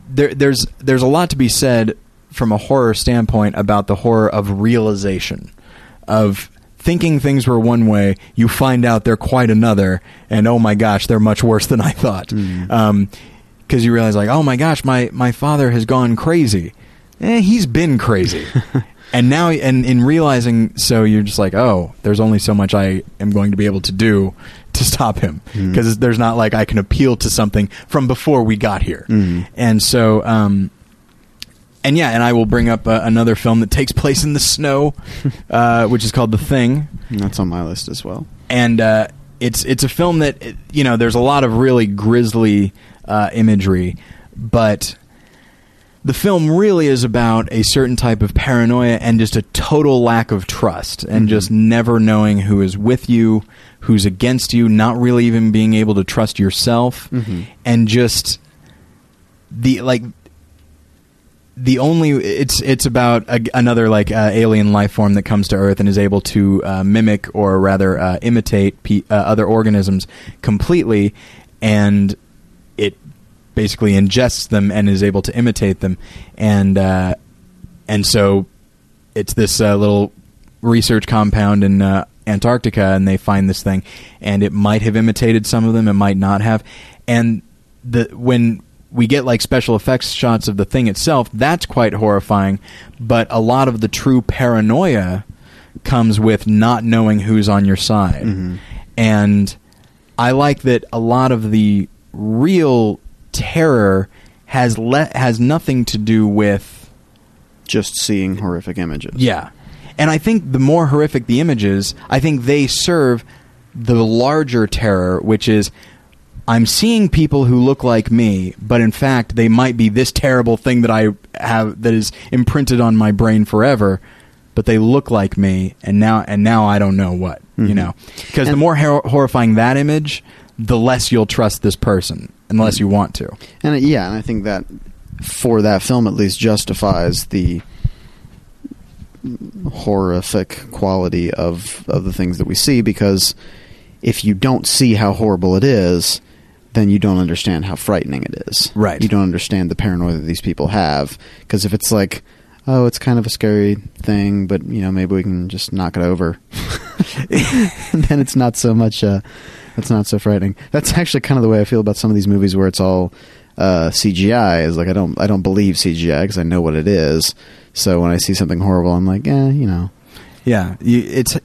there there's there's a lot to be said from a horror standpoint about the horror of realization of thinking things were one way you find out they're quite another and oh my gosh they're much worse than i thought Mhm. um, because you realize like oh my gosh my my father has gone crazy eh, he's been crazy. and now, and in realizing, so you're just like, oh, there's only so much I am going to be able to do to stop him because there's not like I can appeal to something from before we got here. Mhm. And so, um, and yeah, and I will bring up uh, another film that takes place in the snow, uh, which is called The Thing That's on my list as well. and uh, it's it's a film that you know there's a lot of really grisly uh, imagery, but the film really is about a certain type of paranoia and just a total lack of trust and Mhm. just never knowing who is with you, who's against you, not really even being able to trust yourself, Mhm. and just the like the only it's it's about a, another like uh, alien life form that comes to Earth and is able to uh, mimic or rather uh, imitate pe- uh, other organisms completely, and it basically ingests them and is able to imitate them, and uh, and so it's this uh, little research compound in Antarctica, and they find this thing, and it might have imitated some of them, it might not have, and the when we get like special effects shots of the thing itself, that's quite horrifying, but a lot of the true paranoia comes with not knowing who's on your side, Mhm. and I like that a lot of the real terror has le- has nothing to do with Just seeing horrific images. yeah. And I think the more horrific the images, I think they serve the larger terror, which is I'm seeing people who look like me, but in fact they might be this terrible thing that I have that is imprinted on my brain forever, but they look like me and now and now I don't know what, you Mhm. know. Because the more hor- horrifying that image, the less you'll trust this person unless you want to. And uh, yeah, and I think that for that film at least justifies the horrific quality of of the things that we see because if you don't see how horrible it is, then you don't understand how frightening it is. Right. You don't understand the paranoia that these people have because if it's like oh, it's kind of a scary thing, but you know, maybe we can just knock it over. then it's not so much uh it's not so frightening. That's actually kind of the way I feel about some of these movies where it's all uh, CGI. Is like I don't I don't believe CGI because I know what it is. So when I see something horrible, I'm like, eh, you know. Yeah, you, it's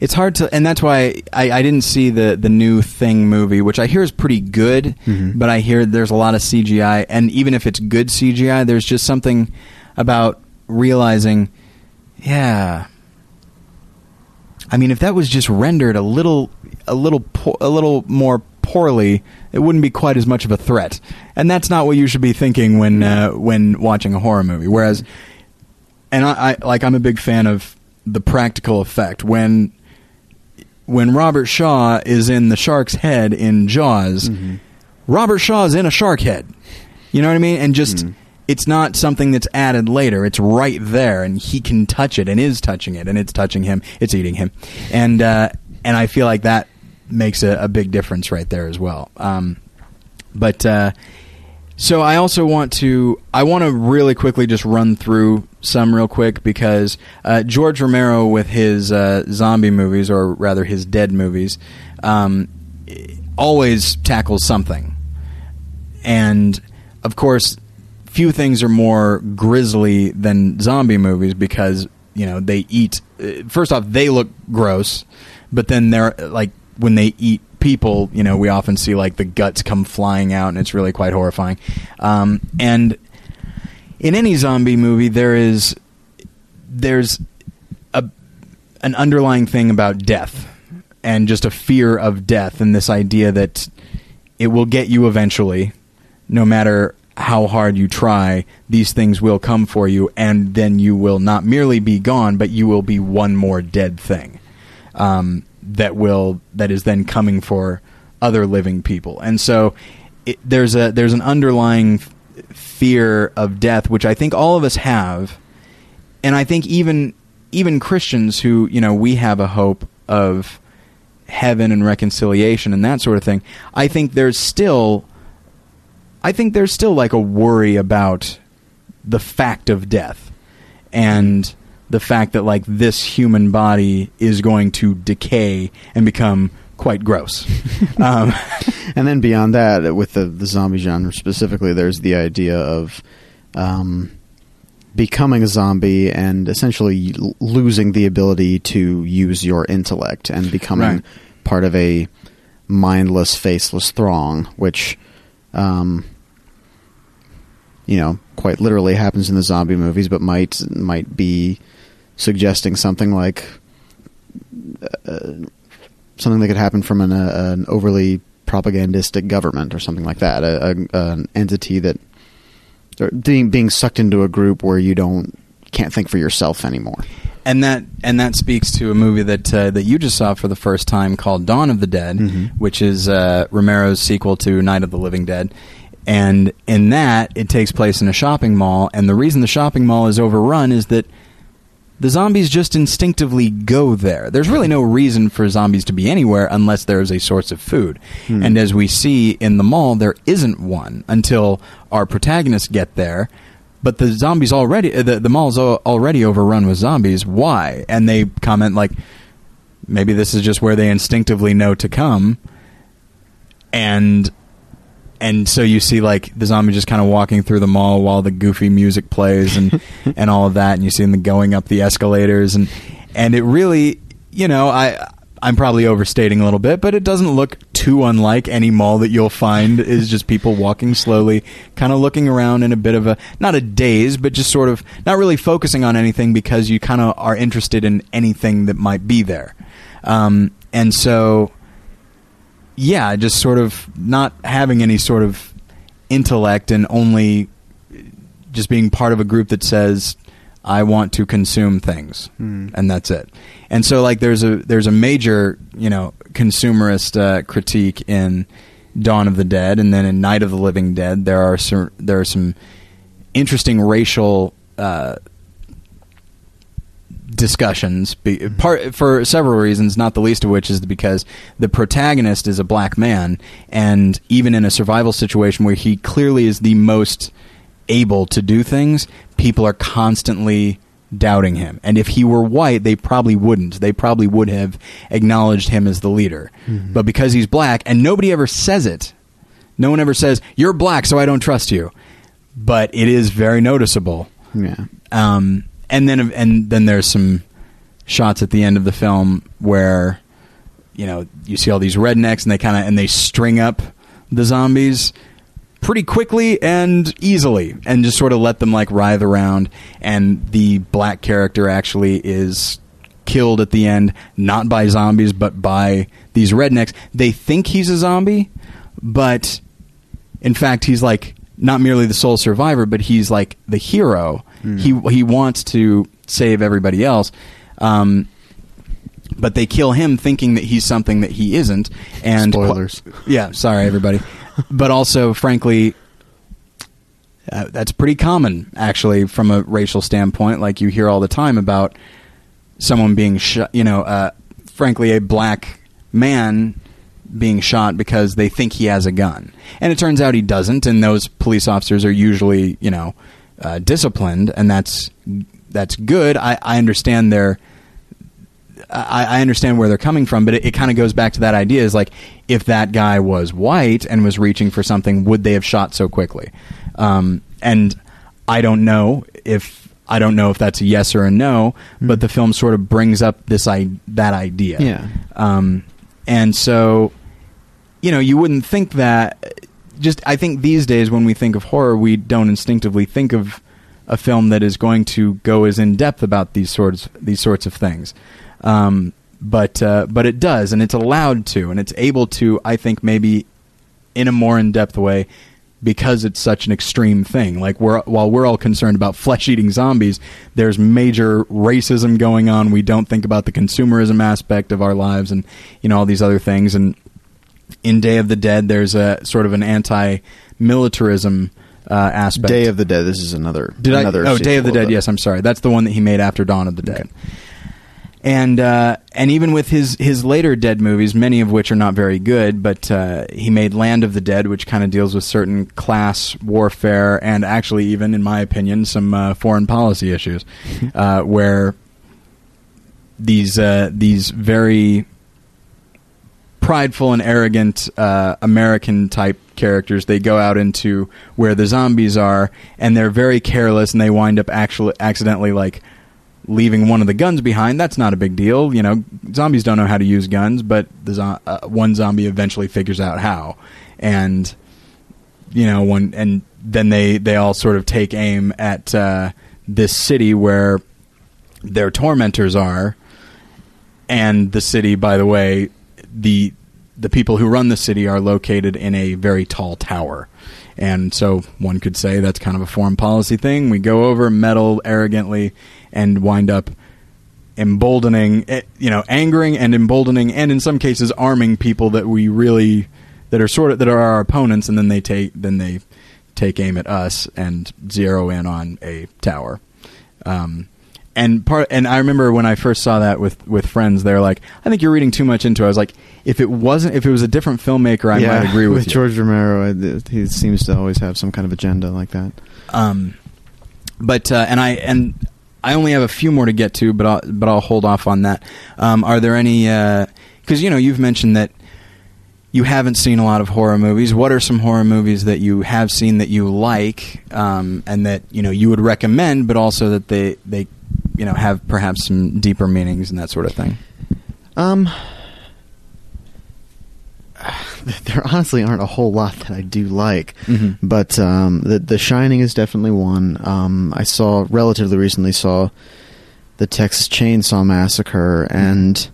it's hard to, and that's why I, I didn't see the the new Thing movie, which I hear is pretty good. Mhm. But I hear there's a lot of CGI, and even if it's good CGI, there's just something about realizing, yeah. I mean, if that was just rendered a little, a little, po- a little more poorly, it wouldn't be quite as much of a threat. And that's not what you should be thinking when uh, when watching a horror movie. Whereas, and I, I like I'm a big fan of the practical effect when when Robert Shaw is in the shark's head in Jaws. Mhm. Robert Shaw is in a shark head. You know what I mean? And just Mhm. it's not something that's added later. It's right there, and he can touch it, and is touching it, and it's touching him. It's eating him, and uh, and I feel like that makes a, a big difference right there as well. Um, but uh, so I also want to I want to really quickly just run through some real quick because uh, George Romero with his uh, zombie movies or rather his dead movies um, always tackles something, and of course, few things are more grisly than zombie movies because you know they eat. uh, First off, they look gross, but then they're like when they eat people, you know, we often see like the guts come flying out, and it's really quite horrifying. Um, and in any zombie movie, there is there's a an underlying thing about death and just a fear of death and this idea that it will get you eventually no matter how hard you try these things will come for you and then you will not merely be gone but you will be one more dead thing um, that will that is then coming for other living people and so it, there's a there's an underlying fear of death which I think all of us have and I think even even Christians who you know we have a hope of heaven and reconciliation and that sort of thing. I think there's still I think there's still like a worry about the fact of death and the fact that like this human body is going to decay and become quite gross. um, And then beyond that, with the the zombie genre specifically, there's the idea of um, becoming a zombie and essentially losing the ability to use your intellect and becoming Right. part of a mindless, faceless throng, which, um, you know, quite literally happens in the zombie movies, but might might be suggesting something like uh, something that could happen from an, uh, an overly propagandistic government or something like that, a, a, an entity that being being sucked into a group where you don't can't think for yourself anymore. and that and that speaks to a movie that uh, that you just saw for the first time called Dawn of the Dead, Mhm. which is uh, Romero's sequel to Night of the Living Dead. And in that, it takes place in a shopping mall, and the reason the shopping mall is overrun is that the zombies just instinctively go there. There's really no reason for zombies to be anywhere unless there is a source of food. Hmm. And as we see in the mall, there isn't one until our protagonists get there. But the zombies already, uh, the, the mall's already overrun with zombies. Why? And they comment like, maybe this is just where they instinctively know to come. And and so you see like the zombie just kind of walking through the mall while the goofy music plays and and all of that and you see them going up the escalators and and it really you know i i'm probably overstating a little bit but it doesn't look too unlike any mall that you'll find is just people walking slowly kind of looking around in a bit of a not a daze but just sort of not really focusing on anything because you kind of are interested in anything that might be there. Um, and so yeah, just sort of not having any sort of intellect and only just being part of a group that says I want to consume things Hmm. and that's it. And so like there's a there's a major, you know, consumerist uh, critique in Dawn of the Dead and then in Night of the Living Dead there are some, there are some interesting racial uh, discussions be, part for several reasons not the least of which is because the protagonist is a black man and even in a survival situation where he clearly is the most able to do things people are constantly doubting him. And if he were white they probably wouldn't. They probably would have acknowledged him as the leader. But because he's black and nobody ever says it no one ever says you're black so i don't trust you. But it is very noticeable. Yeah. um, and then and then there's some shots at the end of the film where you know you see all these rednecks and they kind of and they string up the zombies pretty quickly and easily and just sort of let them like writhe around. And the black character actually is killed at the end not by zombies but by these rednecks. They think he's a zombie but in fact he's like not merely the sole survivor but he's like the hero. He he wants to save everybody else um, but they kill him thinking that he's something that he isn't and Spoilers. yeah sorry everybody. But also frankly uh, that's pretty common actually from a racial standpoint. Like you hear all the time about someone being shot you know uh, frankly a black man being shot because they think he has a gun and it turns out he doesn't and those police officers are usually you know uh, disciplined and that's that's good i, I understand their I, I understand where they're coming from, but it, it kind of goes back to that idea: is like if that guy was white and was reaching for something, would they have shot so quickly? Um, and I don't know if I don't know if that's a yes or a no, but the film sort of brings up this I- that idea. Yeah. Um, and so, you know, you wouldn't think that. Just, I think these days when we think of horror, we don't instinctively think of a film that is going to go as in depth about these sorts these sorts of things. Um, but uh, but it does, and it's allowed to, and it's able to. I think maybe in a more in depth way because it's such an extreme thing. Like we're while we're all concerned about flesh eating zombies, there's major racism going on. We don't think about the consumerism aspect of our lives, and you know all these other things. And in Day of the Dead, there's a sort of an anti-militarism uh, aspect. Day of the Dead. This is another. Did another I? Oh, Day of the Dead. Yes, I'm sorry. That's the one that he made after Dawn of the Dead. And uh, and even with his his later Dead movies, many of which are not very good, but uh, he made Land of the Dead, which kind of deals with certain class warfare and actually even, in my opinion, some uh, foreign policy issues, uh, where these uh, these very prideful and arrogant uh, American type characters. They go out into where the zombies are, and they're very careless, and they wind up actually accidentally like leaving one of the guns behind. That's not a big deal, you know. Zombies don't know how to use guns, but the zo- uh, one zombie eventually figures out how, and you know, one and then they they all sort of take aim at uh, this city where their tormentors are, and the city, by the way, the the people who run the city are located in a very tall tower. And so one could say that's kind of a foreign policy thing. We go over, meddle arrogantly, and wind up emboldening, eh, you know, angering and emboldening, and in some cases arming people that we really that are sort of that are our opponents, and then they take then they take aim at us and zero in on a tower. Um, and part and I remember when I first saw that with with friends, they're like, "I think you're reading too much into." it. I was like, "If it wasn't, if it was a different filmmaker, I yeah, might agree with, with you." George Romero. He seems to always have some kind of agenda like that. Um, but uh, and I and I only have a few more to get to, but I'll but I'll hold off on that. Um, are there any? Because you know you've mentioned that you haven't seen a lot of horror movies. What are some horror movies that you have seen that you like, um, and that you know you would recommend, but also that they they you know have perhaps some deeper meanings and that sort of thing. Um, there honestly aren't a whole lot that I do like, Mhm. but um, the The Shining is definitely one. Um, I saw relatively recently saw the Texas Chainsaw Massacre, and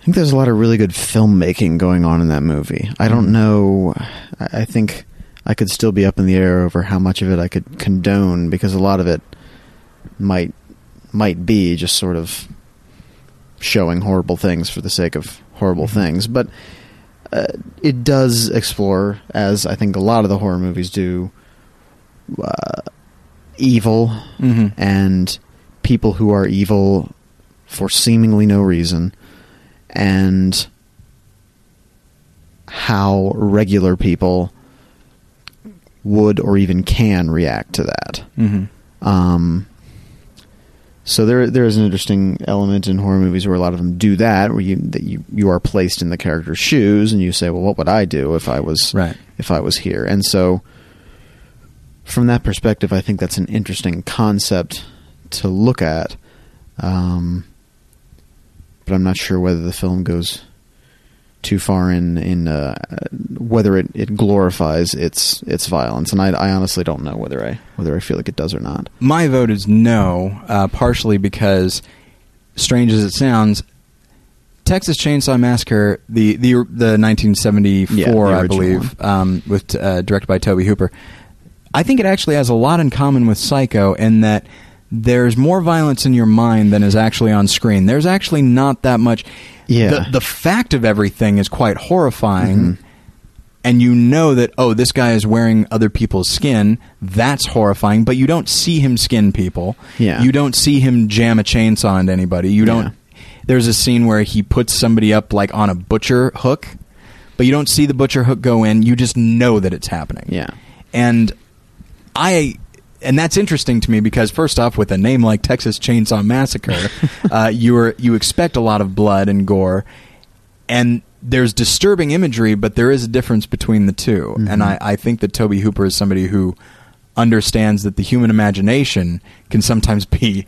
I think there's a lot of really good filmmaking going on in that movie. I don't Mhm. know. I think I could still be up in the air over how much of it I could condone because a lot of it might might be just sort of showing horrible things for the sake of horrible Mhm. things, but uh, it does explore, as I think a lot of the horror movies do, uh, evil Mm-hmm. and people who are evil for seemingly no reason, and how regular people would or even can react to that. Mm-hmm. Um, so there there is an interesting element in horror movies where a lot of them do that, where you that you you are placed in the character's shoes and you say, well, what would I do if I was Right. if I was here? And so, from that perspective, I think that's an interesting concept to look at. Um, but I'm not sure whether the film goes too far in in uh, whether it, it glorifies its its violence, and I, I honestly don't know whether I whether I feel like it does or not. My vote is no, uh, partially because, strange as it sounds, Texas Chainsaw Massacre, the the the 1974, Yeah, the I believe, um, with uh, directed by Tobe Hooper. I think it actually has a lot in common with Psycho in that there's more violence in your mind than is actually on screen. There's actually not that much. Yeah. The, the fact of everything is quite horrifying. Mhm. And you know that oh, this guy is wearing other people's skin. That's horrifying. But you don't see him skin people. Yeah. You don't see him jam a chainsaw into anybody. You don't. Yeah. There's a scene where he puts somebody up like on a butcher hook, but you don't see the butcher hook go in. You just know that it's happening. Yeah. And I and that's interesting to me because first off, with a name like Texas Chainsaw Massacre, uh, you are you expect a lot of blood and gore, and there's disturbing imagery, but there is a difference between the 2 Mhm. And I, I think that Tobe Hooper is somebody who understands that the human imagination can sometimes be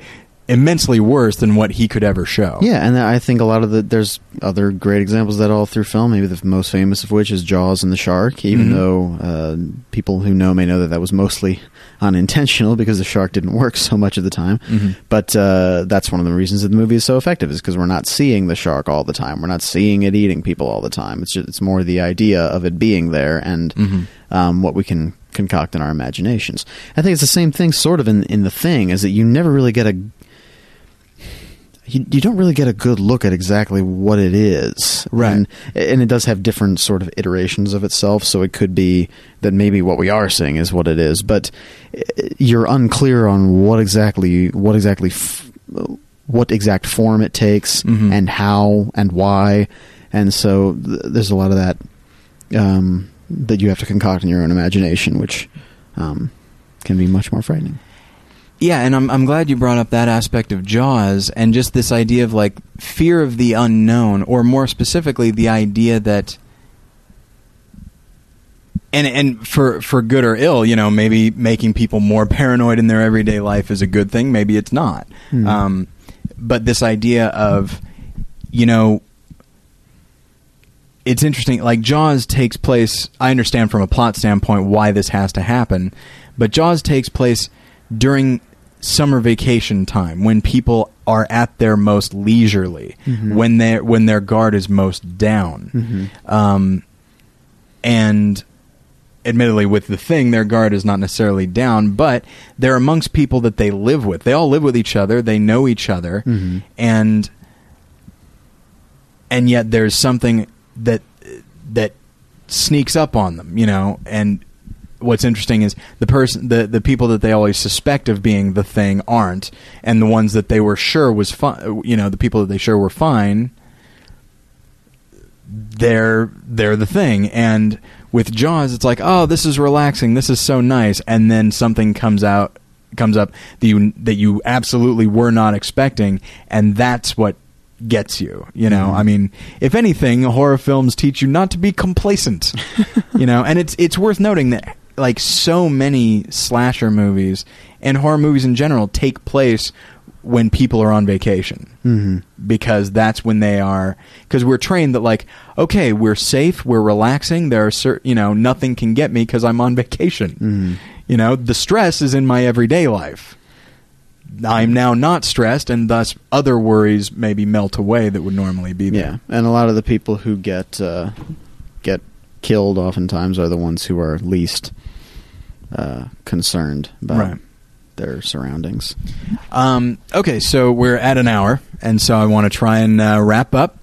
immensely worse than what he could ever show. Yeah, and I think a lot of the there's other great examples of that all through film. Maybe the most famous of which is Jaws and the shark. Even Mhm. though uh, people who know may know that that was mostly unintentional because the shark didn't work so much of the time. Mhm. But uh, that's one of the reasons that the movie is so effective is because we're not seeing the shark all the time. We're not seeing it eating people all the time. It's just, it's more the idea of it being there and Mhm. um, what we can concoct in our imaginations. I think it's the same thing, sort of in in the thing, is that you never really get a you, you don't really get a good look at exactly what it is, Right. And, and it does have different sort of iterations of itself. So it could be that maybe what we are seeing is what it is, but uh, you're unclear on what exactly what exactly f- what exact form it takes Mhm. and how and why, and so th- there's a lot of that um, that you have to concoct in your own imagination, which um, can be much more frightening. Yeah, and I'm I'm glad you brought up that aspect of Jaws and just this idea of like fear of the unknown, or more specifically, the idea that. And and for for good or ill, you know, maybe making people more paranoid in their everyday life is a good thing. Maybe it's not. Hmm. Um, but this idea of, you know, it's interesting. Like Jaws takes place. I understand from a plot standpoint why this has to happen, but Jaws takes place during summer vacation time when people are at their most leisurely, Mhm. when they when their guard is most down, Mhm. um, and admittedly with the thing their guard is not necessarily down but they're amongst people that they live with they all live with each other they know each other Mhm. and and yet there's something that that sneaks up on them you know and what's interesting is the person the the people that they always suspect of being the thing aren't and the ones that they were sure was fine you know the people that they sure were fine they're they're the thing. And with jaws it's like oh this is relaxing this is so nice and then something comes out comes up that you that you absolutely were not expecting and that's what gets you you know? Mhm. i mean if anything horror films teach you not to be complacent you know? And it's it's worth noting that like so many slasher movies and horror movies in general take place when people are on vacation Mhm. because that's when they are because we're trained that like okay we're safe we're relaxing there are certain you know nothing can get me because i'm on vacation Mhm. you know the stress is in my everyday life i'm now not stressed and thus other worries maybe melt away that would normally be Yeah, and a lot of the people who get uh, get killed oftentimes are the ones who are least uh, concerned about Right. their surroundings. um, okay so we're at an hour and so i want to try and uh, wrap up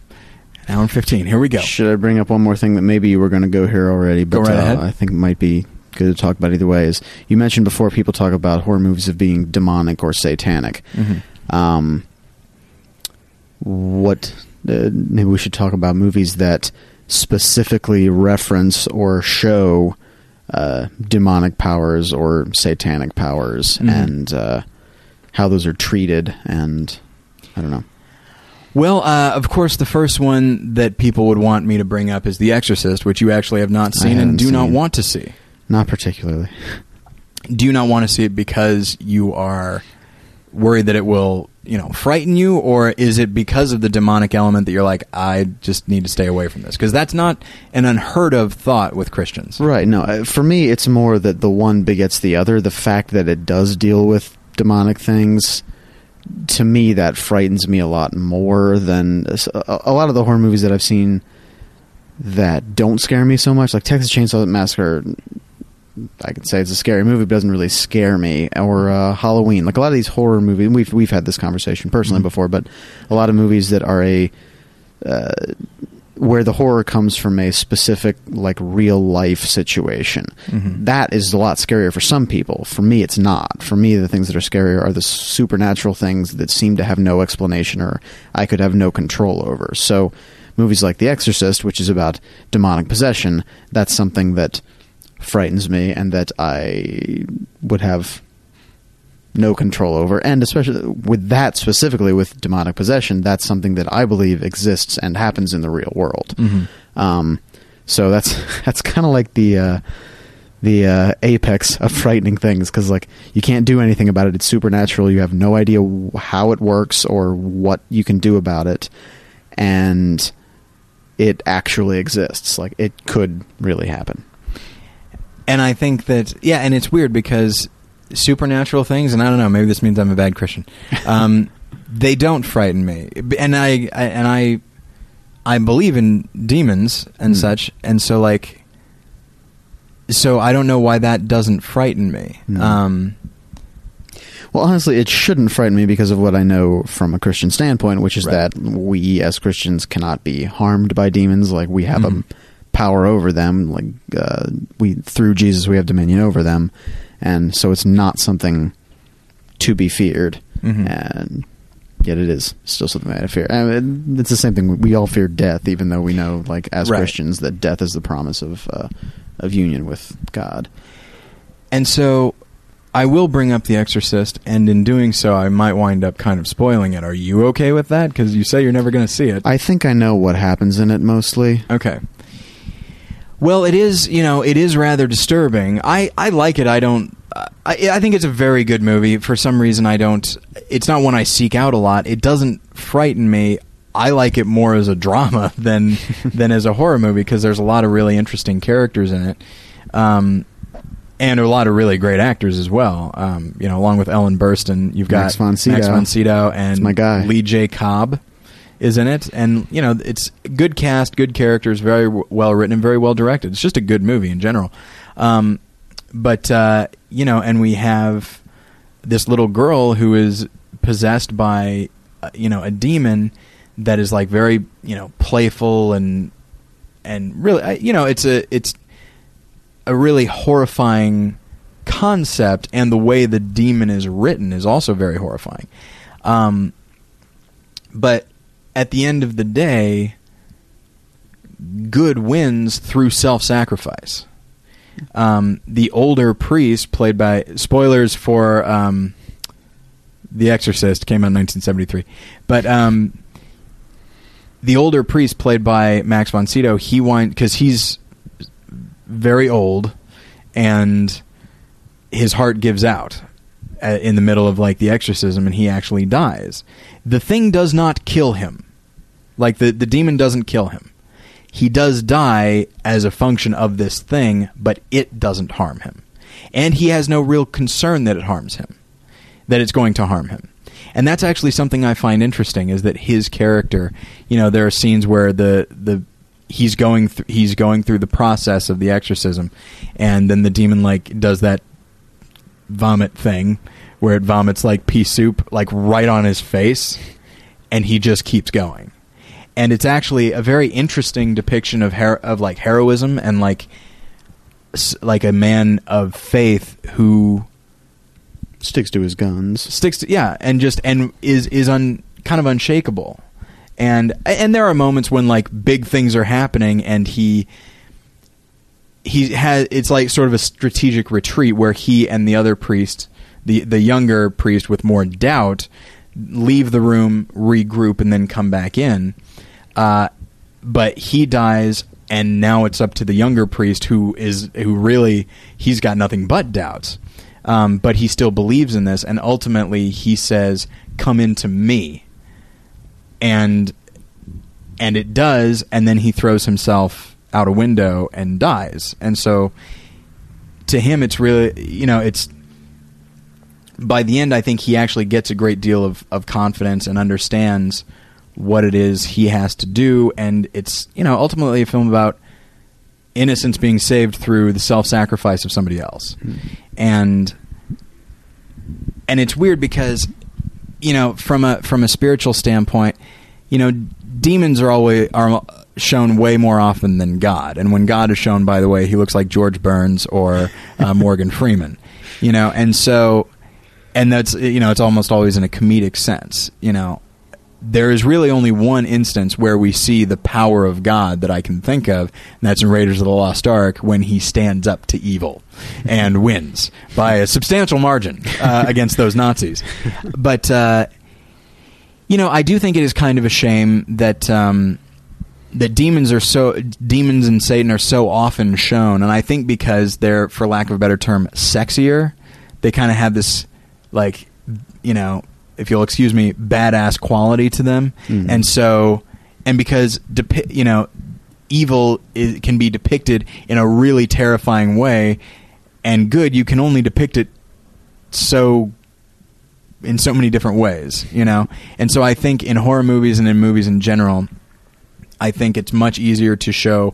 an hour and 15 here we go Should I bring up one more thing that maybe you were going to go here already, but right uh. I think it might be good to talk about either way. Is you mentioned before people talk about horror movies of being demonic or satanic. Mhm. Um, what uh, maybe we should talk about movies that specifically reference or show uh, demonic powers or satanic powers Mhm. and uh, how those are treated and I don't know. Well, uh, of course, the first one that people would want me to bring up is The Exorcist, which you actually have not seen and do not want to see. Not particularly. Do you not want to see it because you are worried that it will, you know, frighten you, or is it because of the demonic element that you're like, I just need to stay away from this? Because that's not an unheard of thought with Christians. Right. No, uh, for me, it's more that the one begets the other. The fact that it does deal with demonic things, to me, that frightens me a lot more than a, a lot of the horror movies that I've seen that don't scare me so much. Like Texas Chainsaw Massacre, I could say it's a scary movie, but doesn't really scare me. Or uh, Halloween, like a lot of these horror movies. We've we've had this conversation personally Mhm. before, but a lot of movies that are a uh, where the horror comes from a specific like real life situation. Mhm. That is a lot scarier for some people. For me, it's not. For me, the things that are scarier are the supernatural things that seem to have no explanation or I could have no control over. So, movies like The Exorcist, which is about demonic possession, that's something that frightens me and that I would have no control over. And especially with that specifically with demonic possession, that's something that I believe exists and happens in the real world. Mhm. Um, so that's that's kind of like the uh, the uh, apex of frightening things because like you can't do anything about it. It's supernatural. You have no idea how it works or what you can do about it, and it actually exists. Like it could really happen. And I think that, yeah, and it's weird because supernatural things, and I don't know, maybe this means I'm a bad Christian. Um, they don't frighten me, and I, I and I, I believe in demons and Hmm. such, and so like, so I don't know why that doesn't frighten me. Hmm. Um, Well, honestly, it shouldn't frighten me because of what I know from a Christian standpoint, which is Right. that we as Christians cannot be harmed by demons. Like we have Mhm. a power over them. Like uh, we through Jesus, we have dominion over them, and so it's not something to be feared. Mhm. And yet, it is still something that I fear. I mean, it's the same thing. We all fear death, even though we know, like as Right. Christians, that death is the promise of uh, of union with God. And so I will bring up The Exorcist, and in doing so, I might wind up kind of spoiling it. Are you okay with that? Because you say you're never going to see it. I think I know what happens in it mostly. Okay. Well, it is, you know, it is rather disturbing. I, I like it. I don't. I, I think it's a very good movie. For some reason, I don't. It's not one I seek out a lot. It doesn't frighten me. I like it more as a drama than than as a horror movie because there's a lot of really interesting characters in it, um, and a lot of really great actors as well. Um, you know, along with Ellen Burstyn, you've got Max von Sydow. Max von Sydow and my guy. Lee J. Cobb is in it, and you know it's good cast, good characters, very w- well written, and very well directed. It's just a good movie in general. Um, but uh, you know, and we have this little girl who is possessed by uh, you know a demon that is like very you know playful and and really uh, you know it's a it's a really horrifying concept, and the way the demon is written is also very horrifying. Um, but at the end of the day, good wins through self-sacrifice. Um, the older priest, played by spoilers for um, The Exorcist, came out in 1973, but um, the older priest, played by Max von Sydow, he wind because he's very old, and his heart gives out uh, in the middle of like the exorcism, and he actually dies. The thing does not kill him, like the the demon doesn't kill him. He does die as a function of this thing, but it doesn't harm him, and he has no real concern that it harms him, that it's going to harm him. And that's actually something I find interesting is that his character, you know, there are scenes where the the he's going th- he's going through the process of the exorcism, and then the demon like does that vomit thing where it vomits like pea soup like right on his face, and he just keeps going. And it's actually a very interesting depiction of her- of like heroism and like like a man of faith who Sticks to his guns. sticks to yeah and just and is is un kind of unshakable and and there are moments when like big things are happening and he he has it's like sort of a strategic retreat where he and the other priest the the younger priest with more doubt leave the room regroup and then come back in uh, but he dies and now it's up to the younger priest who is who really he's got nothing but doubts. Um, but he still believes in this and ultimately he says come into me. And and it does and then he throws himself out a window and dies. And so to him it's really you know it's by the end i think he actually gets a great deal of, of confidence and understands what it is he has to do. And it's you know ultimately a film about innocence being saved through the self-sacrifice of somebody else. And and it's weird because you know from a from a spiritual standpoint you know demons are always are shown way more often than god. And when god is shown by the way he looks like george burns or uh, morgan freeman you know? And so and that's you know it's almost always in a comedic sense you know there is really only one instance where we see the power of God that I can think of, and that's in Raiders of the Lost Ark when he stands up to evil and wins by a substantial margin uh, against those Nazis. But uh, you know, I do think it is kind of a shame that um, that demons are so demons and Satan are so often shown, and I think because they're, for lack of a better term, sexier, they kind of have this like you know if you'll excuse me, badass quality to them, Mhm. and so, and because depi- you know, evil is, can be depicted in a really terrifying way, and good you can only depict it so in so many different ways, you know, and so I think in horror movies and in movies in general, I think it's much easier to show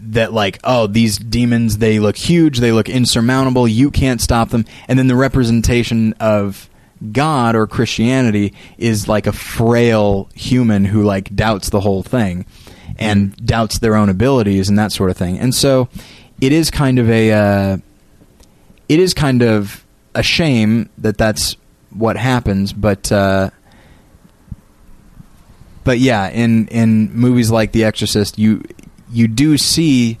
that like oh these demons they look huge they look insurmountable you can't stop them. And then the representation of god or christianity is like a frail human who like doubts the whole thing and doubts their own abilities and that sort of thing. And so it is kind of a uh, it is kind of a shame that that's what happens but uh, but yeah, in in movies like The Exorcist, you you do see,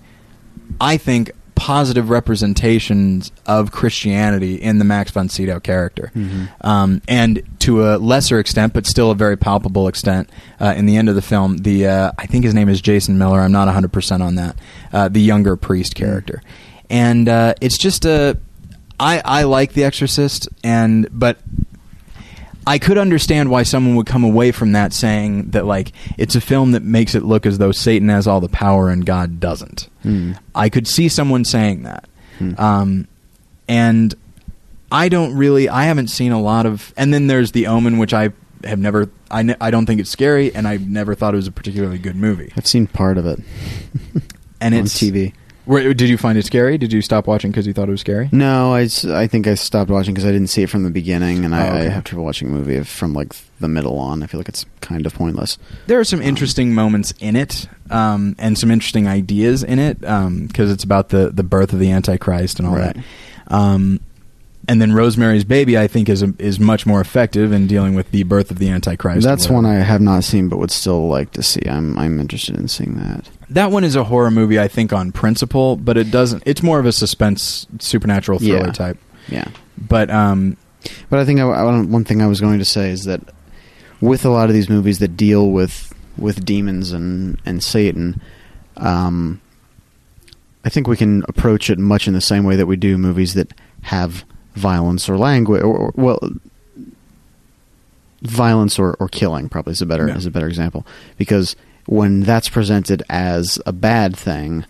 I think, positive representations of Christianity in the Max von Sydow character, Mm-hmm. um, and to a lesser extent, but still a very palpable extent, uh, in the end of the film, the uh, I think his name is Jason Miller. I'm not 100 percent on that. Uh, the younger priest character, and uh, it's just a. I I like The Exorcist, and but I could understand why someone would come away from that saying that like it's a film that makes it look as though Satan has all the power and God doesn't. Hmm. I could see someone saying that, Hmm. um, and I don't really. I haven't seen a lot of. And then there's The Omen, which I have never. I ne- I don't think it's scary, and I never thought it was a particularly good movie. I've seen part of it And on it's TV. Where, did you find it scary? Did you stop watching because you thought it was scary? No, I, I think I stopped watching because I didn't see it from the beginning, and I, Oh, okay. I have trouble watching a movie from like the middle on. I feel like it's kind of pointless. There are some interesting moments in it, um, and some interesting ideas in it, because it's about the, the birth of the Antichrist and all Right. that. And then Rosemary's Baby, I think, is a, is much more effective in dealing with the birth of the Antichrist. That's one I have not seen, but would still like to see. I'm I'm interested in seeing that. That one is a horror movie, I think, on principle, but it doesn't. It's more of a suspense, supernatural thriller Yeah. type. Yeah, But um, but I think I, I- one thing I was going to say is that with a lot of these movies that deal with with demons and and Satan, um, I think we can approach it much in the same way that we do movies that have violence or language, or, or well, violence or, or killing probably is a better Yeah. is a better example because when that's presented as a bad thing,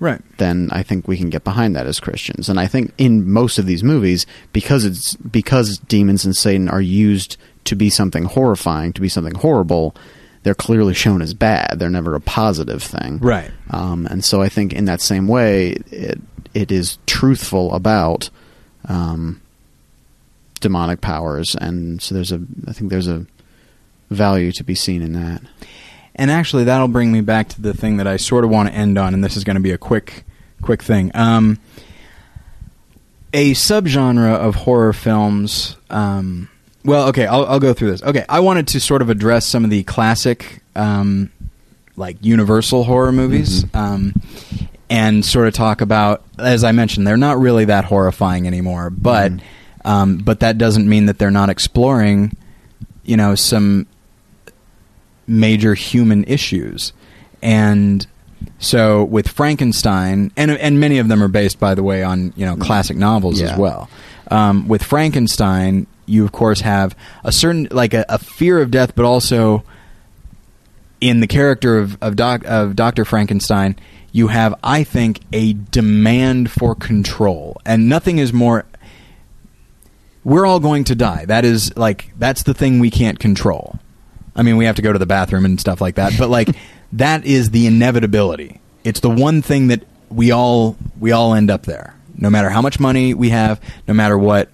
right, then I think we can get behind that as Christians. And I think in most of these movies, because it's because demons and Satan are used to be something horrifying, to be something horrible, they're clearly shown as bad. They're never a positive thing. right. Um, and so I think in that same way, it it is truthful about um, demonic powers, and so there's a I think there's a value to be seen in that. And actually, that'll bring me back to the thing that I sort of want to end on, and this is going to be a quick, quick thing. Um, a subgenre of horror films. Um, well, okay, I'll, I'll go through this. Okay, I wanted to sort of address some of the classic, um, like Universal horror movies, Mhm. um, and sort of talk about, as I mentioned, they're not really that horrifying anymore, but. Mhm. Um, but that doesn't mean that they're not exploring, you know, some major human issues. And so with Frankenstein, and and many of them are based, by the way, on you know classic novels as well. Um, with Frankenstein, you of course have a certain like a, a fear of death, but also in the character of of, doc, of Doctor Frankenstein, you have, I think, a demand for control, and nothing is more. We're all going to die. That is like that's the thing we can't control. I mean, we have to go to the bathroom and stuff like that, but like that is the inevitability. It's the one thing that we all we all end up there. No matter how much money we have, no matter what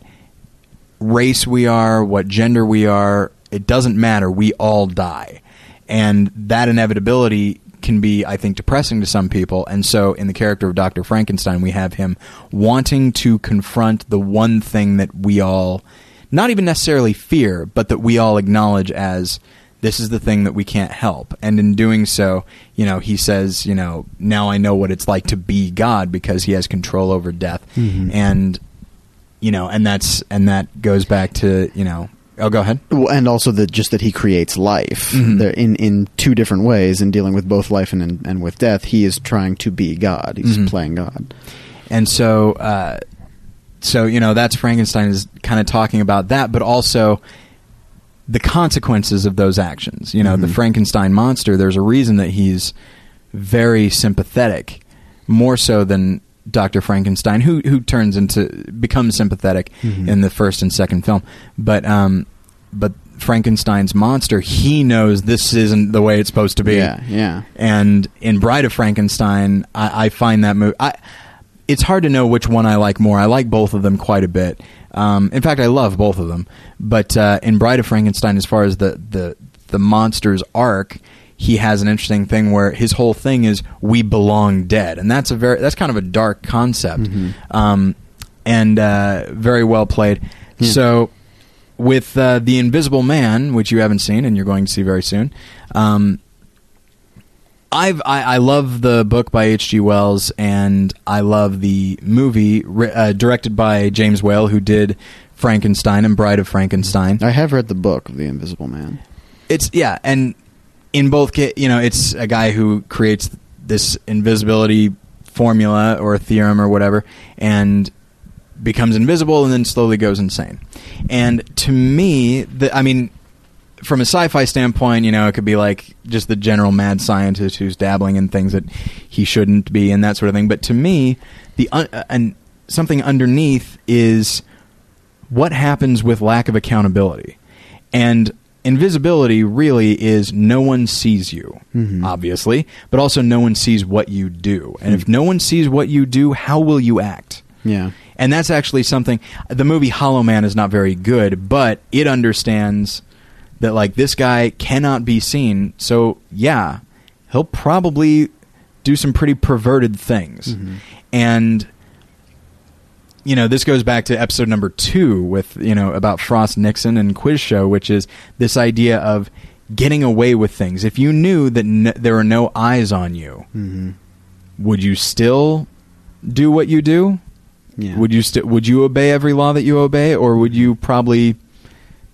race we are, what gender we are, it doesn't matter. We all die. And that inevitability can be, I think, depressing to some people. And so, in the character of Dr. Frankenstein, we have him wanting to confront the one thing that we all, not even necessarily fear, but that we all acknowledge as this is the thing that we can't help. And in doing so, you know, he says, you know, now I know what it's like to be God because he has control over death. Mhm. And, you know, and that's, and that goes back to, you know, oh, go ahead. Well, and also that just that he creates life Mhm. In in two different ways in dealing with both life and and, with death. He is trying to be God. He's Mhm. playing God. And so, uh, so you know, that's Frankenstein is kind of talking about that, but also the consequences of those actions. You know, the Mhm. Frankenstein monster. There's a reason that he's very sympathetic, more so than Doctor Frankenstein, who who turns into becomes sympathetic Mhm. in the first and second film. But um, but Frankenstein's monster, he knows this isn't the way it's supposed to be. Yeah, yeah. And in Bride of Frankenstein, I, I find that movie. I, it's hard to know which one I like more. I like both of them quite a bit. Um, in fact, I love both of them. But uh, in Bride of Frankenstein, as far as the the the monster's arc, he has an interesting thing where his whole thing is we belong dead, and that's a very that's kind of a dark concept, Mhm. um, and uh, very well played. Yeah. So with uh, the Invisible Man, which you haven't seen and you're going to see very soon. Um, I've I, I love the book by H.G. Wells, and I love the movie uh, directed by James Whale, who did Frankenstein and Bride of Frankenstein. I have read the book of The Invisible Man. It's yeah, and in both you know, it's a guy who creates this invisibility formula or theorem or whatever, and becomes invisible and then slowly goes insane. And to me, the, I mean, from a sci-fi standpoint, you know, it could be like just the general mad scientist who's dabbling in things that he shouldn't be and that sort of thing. But to me, the un- uh, and something underneath is what happens with lack of accountability. And invisibility really is no one sees you, Mhm. obviously, but also no one sees what you do. And Hmm. if no one sees what you do, how will you act? Yeah. And that's actually something. The movie Hollow Man is not very good, but it understands that like this guy cannot be seen. So yeah, he'll probably do some pretty perverted things. Mhm. And you know, this goes back to episode number two with you know about Frost Nixon and Quiz Show, which is this idea of getting away with things. If you knew that n- there are no eyes on you, Mm-hmm. would you still do what you do? Yeah. Would you st- would you obey every law that you obey, or would you probably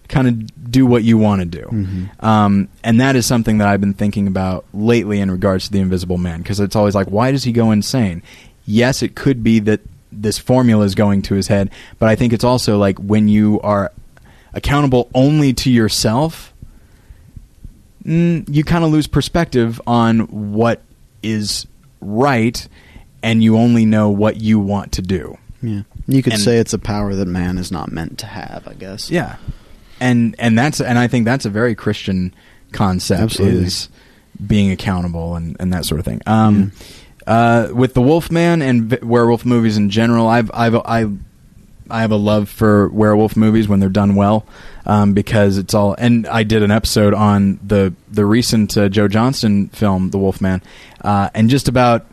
kind of do what you want to do? Mhm. Um, and that is something that I've been thinking about lately in regards to the Invisible Man, because it's always like, why does he go insane? Yes, it could be that this formula is going to his head, but I think it's also like when you are accountable only to yourself, mm, you kind of lose perspective on what is right, and you only know what you want to do. Yeah. You could And- say it's a power that man is not meant to have, I guess. Yeah, and and that's and I think that's a very Christian concept Absolutely. is being accountable and, and that sort of thing. Um, uh, with the Wolfman and v- werewolf movies in general, I've I've I I have a love for werewolf movies when they're done well um, because it's all. And I did an episode on the the recent uh, Joe Johnston film, The Wolfman, uh, and just about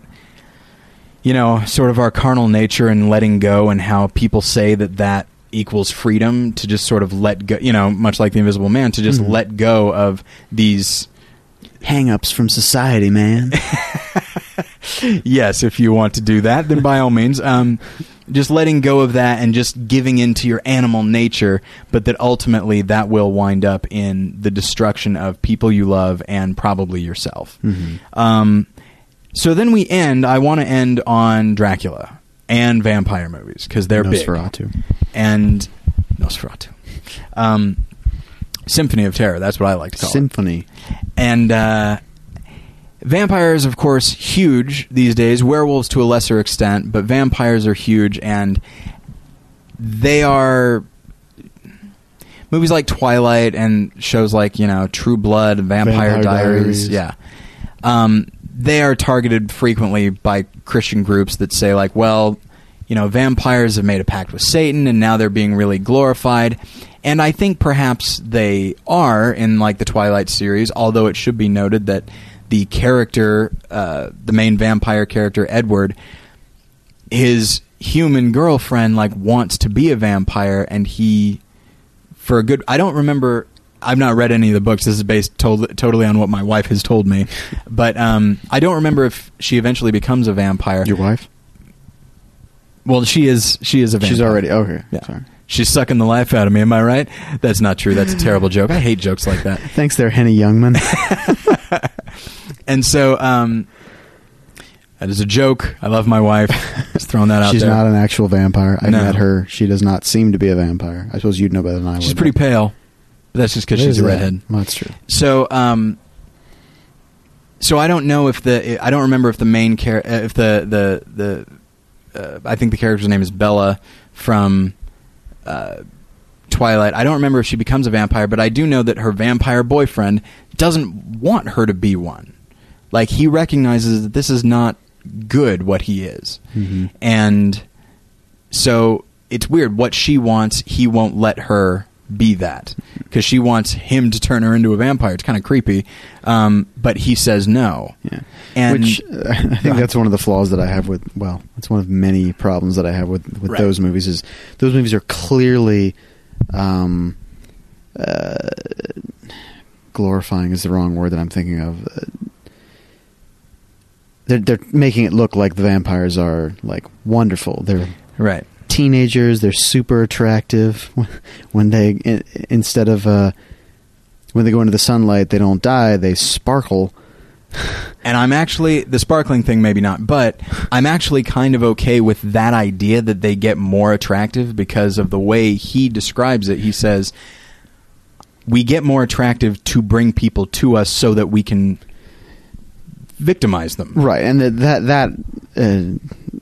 you know, sort of our carnal nature and letting go, and how people say that that equals freedom to just sort of let go, you know, much like the Invisible Man, to just Mhm. let go of these. Hang ups from society, man. Yes, if you want to do that, then by all means. Um, just letting go of that and just giving into your animal nature, but that ultimately that will wind up in the destruction of people you love and probably yourself. Mhm. Um, so then we end. I want to end on Dracula and vampire movies because they're big. Nosferatu. and Nosferatu. Um, Symphony of Terror. That's what I like to call it. Symphony. And uh, vampires, of course, huge these days. Werewolves to a lesser extent, but vampires are huge, and they are movies like Twilight and shows like you know True Blood, Vampire, Vampire Diaries. Diaries. Yeah, um, they are targeted frequently by Christian groups that say like, well, you know, vampires have made a pact with Satan, and now they're being really glorified. And I think perhaps they are in like the Twilight series, although it should be noted that the character, uh, the main vampire character, Edward, his human girlfriend like wants to be a vampire, and he, for a good, I don't remember. I've not read any of the books. This is based to- totally on what my wife has told me, but um, I don't remember if she eventually becomes a vampire. Your wife? Well, she is. She is a vampire. She's already okay. Yeah. Sorry. She's sucking the life out of me. Am I right? That's not true. That's a terrible joke. I hate jokes like that. Thanks there, Henny Youngman. And so, um, that is a joke. I love my wife. Just throwing that out She's there. not an actual vampire. I No. met her. She does not seem to be a vampire. I suppose you'd know better than I would. She's pretty pale. But that's just because she's a that. redhead. Well, that's true. So, um, so I don't know if the I don't remember if the main char- uh, if the the the uh, I think the character's name is Bella from uh, Twilight. I don't remember if she becomes a vampire, but I do know that her vampire boyfriend doesn't want her to be one. Like he recognizes that this is not good what he is, Mhm. and so it's weird. What she wants, he won't let her be that because she wants him to turn her into a vampire. It's kind of creepy, um, but he says no. Yeah. And Which uh, I think that's one of the flaws that I have with. Well, it's one of many problems that I have with with Right. those movies. Is those movies are clearly, um, uh, glorifying is the wrong word that I'm thinking of. Uh, they're they're making it look like the vampires are like wonderful. They're Right. teenagers. They're super attractive when they i- instead of uh, when they go into the sunlight, they don't die. They sparkle. And I'm actually the sparkling thing, maybe not, but I'm actually kind of okay with that idea that they get more attractive because of the way he describes it. He says we get more attractive to bring people to us so that we can victimize them. Right, and that that, that uh,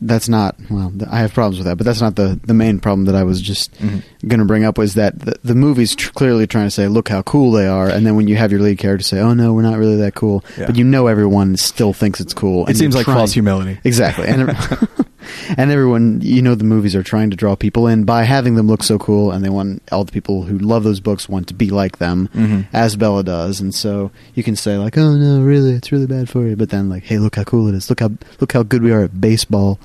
that's not well. I have problems with that, but that's not the the main problem that I was just Mhm. going to bring up. Was that the, the movie's tr- clearly trying to say, "Look how cool they are," and then when you have your lead character say, "Oh no, we're not really that cool," Yeah. but you know everyone still thinks it's cool. It seems like trying- false humility. Exactly, and and everyone, you know, the movies are trying to draw people in by having them look so cool, and they want all the people who love those books want to be like them, Mhm. as Bella does, and so you can say like, "Oh no, really, it's really bad for you," but then like, "Hey, look how cool it is! Look how look how good we are at baseball."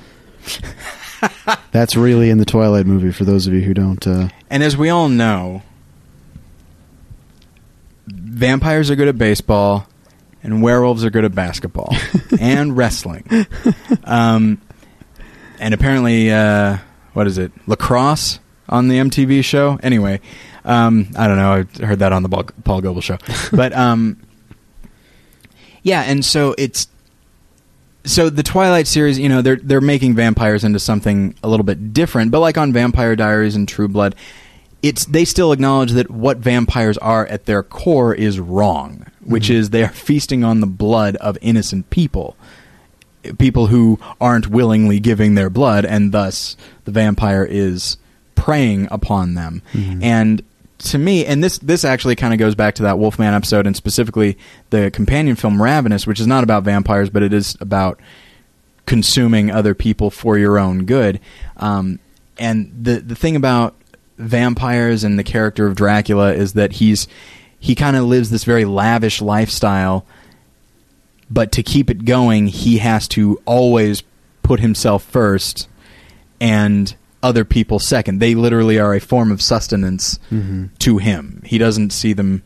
That's really in the Twilight movie for those of you who don't. Uh, And as we all know, vampires are good at baseball, and werewolves are good at basketball and wrestling. Um, and apparently, uh, what is it? Lacrosse on the MTV show. Anyway, um, I don't know. I heard that on the Paul Goebel show, but um, yeah. And so it's so the Twilight series, you know, they're they're making vampires into something a little bit different, but like on Vampire Diaries and True Blood, it's they still acknowledge that what vampires are at their core is wrong, which is they are feasting on the blood of innocent people. People who aren't willingly giving their blood, and thus the vampire is preying upon them. And to me, and this this actually kind of goes back to that Wolfman episode, and specifically the companion film Ravenous, which is not about vampires, but it is about consuming other people for your own good. Um, and the the thing about vampires and the character of Dracula is that he's he kind of lives this very lavish lifestyle, but to keep it going, he has to always put himself first and other people second. They literally are a form of sustenance to him. He doesn't see them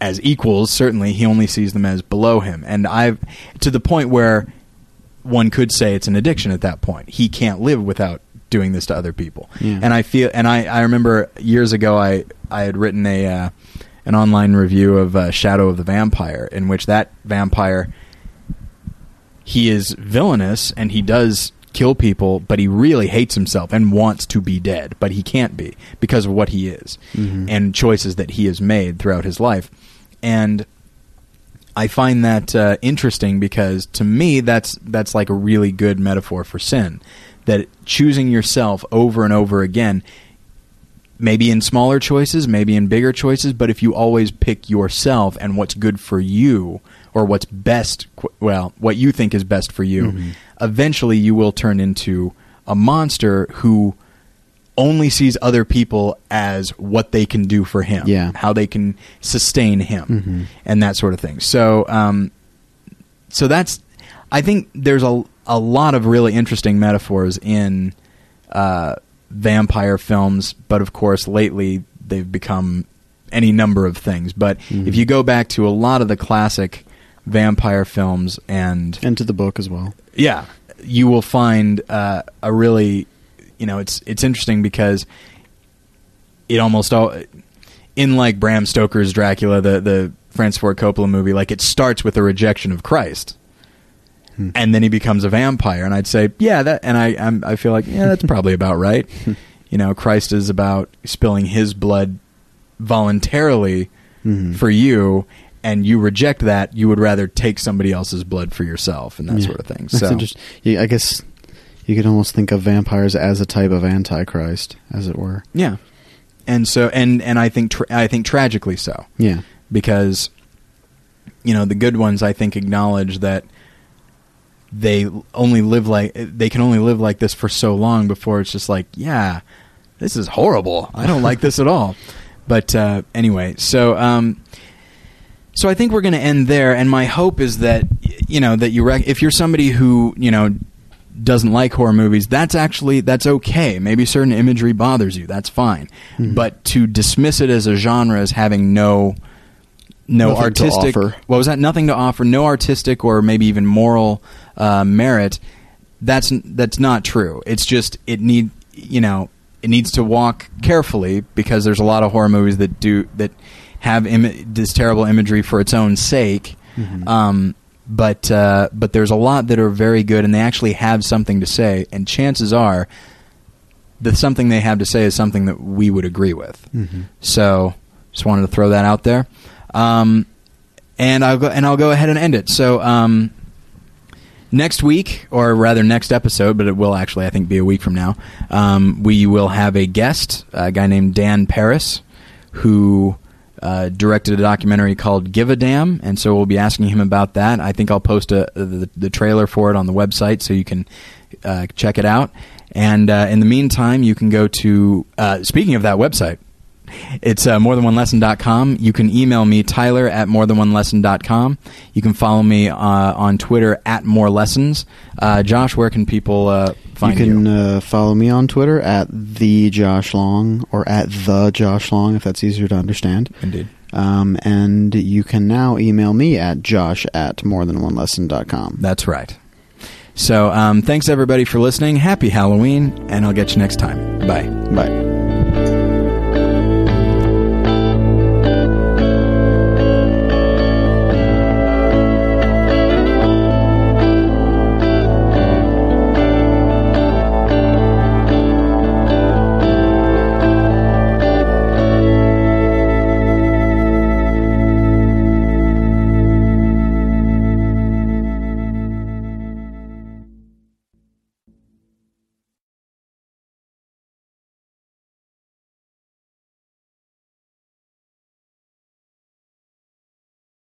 as equals, certainly. He only sees them as below him. And I've to the point where one could say it's an addiction at that point. He can't live without doing this to other people. Yeah. And I feel and I, I remember years ago I I had written a uh, an online review of uh, Shadow of the Vampire in which that vampire he is villainous and he does kill people, but he really hates himself and wants to be dead, but he can't be because of what he is Mhm. and choices that he has made throughout his life. And I find that uh, interesting because to me that's that's like a really good metaphor for sin. That choosing yourself over and over again, maybe in smaller choices, maybe in bigger choices, but if you always pick yourself and what's good for you or what's best, well, what you think is best for you, Mhm. eventually you will turn into a monster who only sees other people as what they can do for him, Yeah. how they can sustain him, Mhm. and that sort of thing. So, um, so that's I think there's a a lot of really interesting metaphors in uh, vampire films, but of course lately they've become any number of things. But Mhm. if you go back to a lot of the classic vampire films and and to the book as well. yeah, you will find uh, a really, you know, it's it's interesting because it almost all in like Bram Stoker's Dracula, the the Francis Ford Coppola movie, like it starts with a rejection of Christ, Hmm. and then he becomes a vampire. And I'd say, yeah, that, and I I'm, I feel like yeah, that's probably about right. you know, Christ is about spilling his blood voluntarily Mhm. for you. And you reject that, you would rather take somebody else's blood for yourself, and that Yeah. sort of thing. That's so. Yeah, I guess you could almost think of vampires as a type of antichrist, as it were. Yeah, and so and and I think tra- I think tragically so Yeah. because you know the good ones I think acknowledge that they only live like they can only live like this for so long before it's just like yeah this is horrible. I don't like this at all. But uh, anyway so um so I think we're going to end there and my hope is that you know that you rec- if you're somebody who you know doesn't like horror movies that's actually that's okay. Maybe certain imagery bothers you. That's fine. Mhm. but to dismiss it as a genre as having no no Nothing artistic. offer. What was that? Nothing to offer. No artistic or maybe even moral uh, merit. That's that's not true. It's just it need you know it needs to walk carefully because there's a lot of horror movies that do that have Im- this terrible imagery for its own sake. Um, but uh, but there's a lot that are very good and they actually have something to say. And chances are, the something they have to say is something that we would agree with. So just wanted to throw that out there. Um, and I'll go and I'll go ahead and end it. So um, next week, or rather next episode, but it will actually I think be a week from now. Um, we will have a guest, a guy named Dan Parris, who uh, directed a documentary called "Give a Damn," and so we'll be asking him about that. I think I'll post a, the, the trailer for it on the website so you can uh, check it out. And uh, in the meantime, you can go to. Uh, speaking of that website, it's uh, morethanonelesson.com. You can email me, Tyler, at morethanonelesson.com. You can follow me uh, on Twitter, at morelessons. Uh, Josh, where can people uh, find you you? can Uh, follow me on Twitter at the Josh Long or at the Josh Long if that's easier to understand. Indeed. Um, and you can now email me at josh at morethanonelesson.com. That's right. So um, thanks, everybody, for listening. Happy Halloween, and I'll get you next time. Bye. Bye.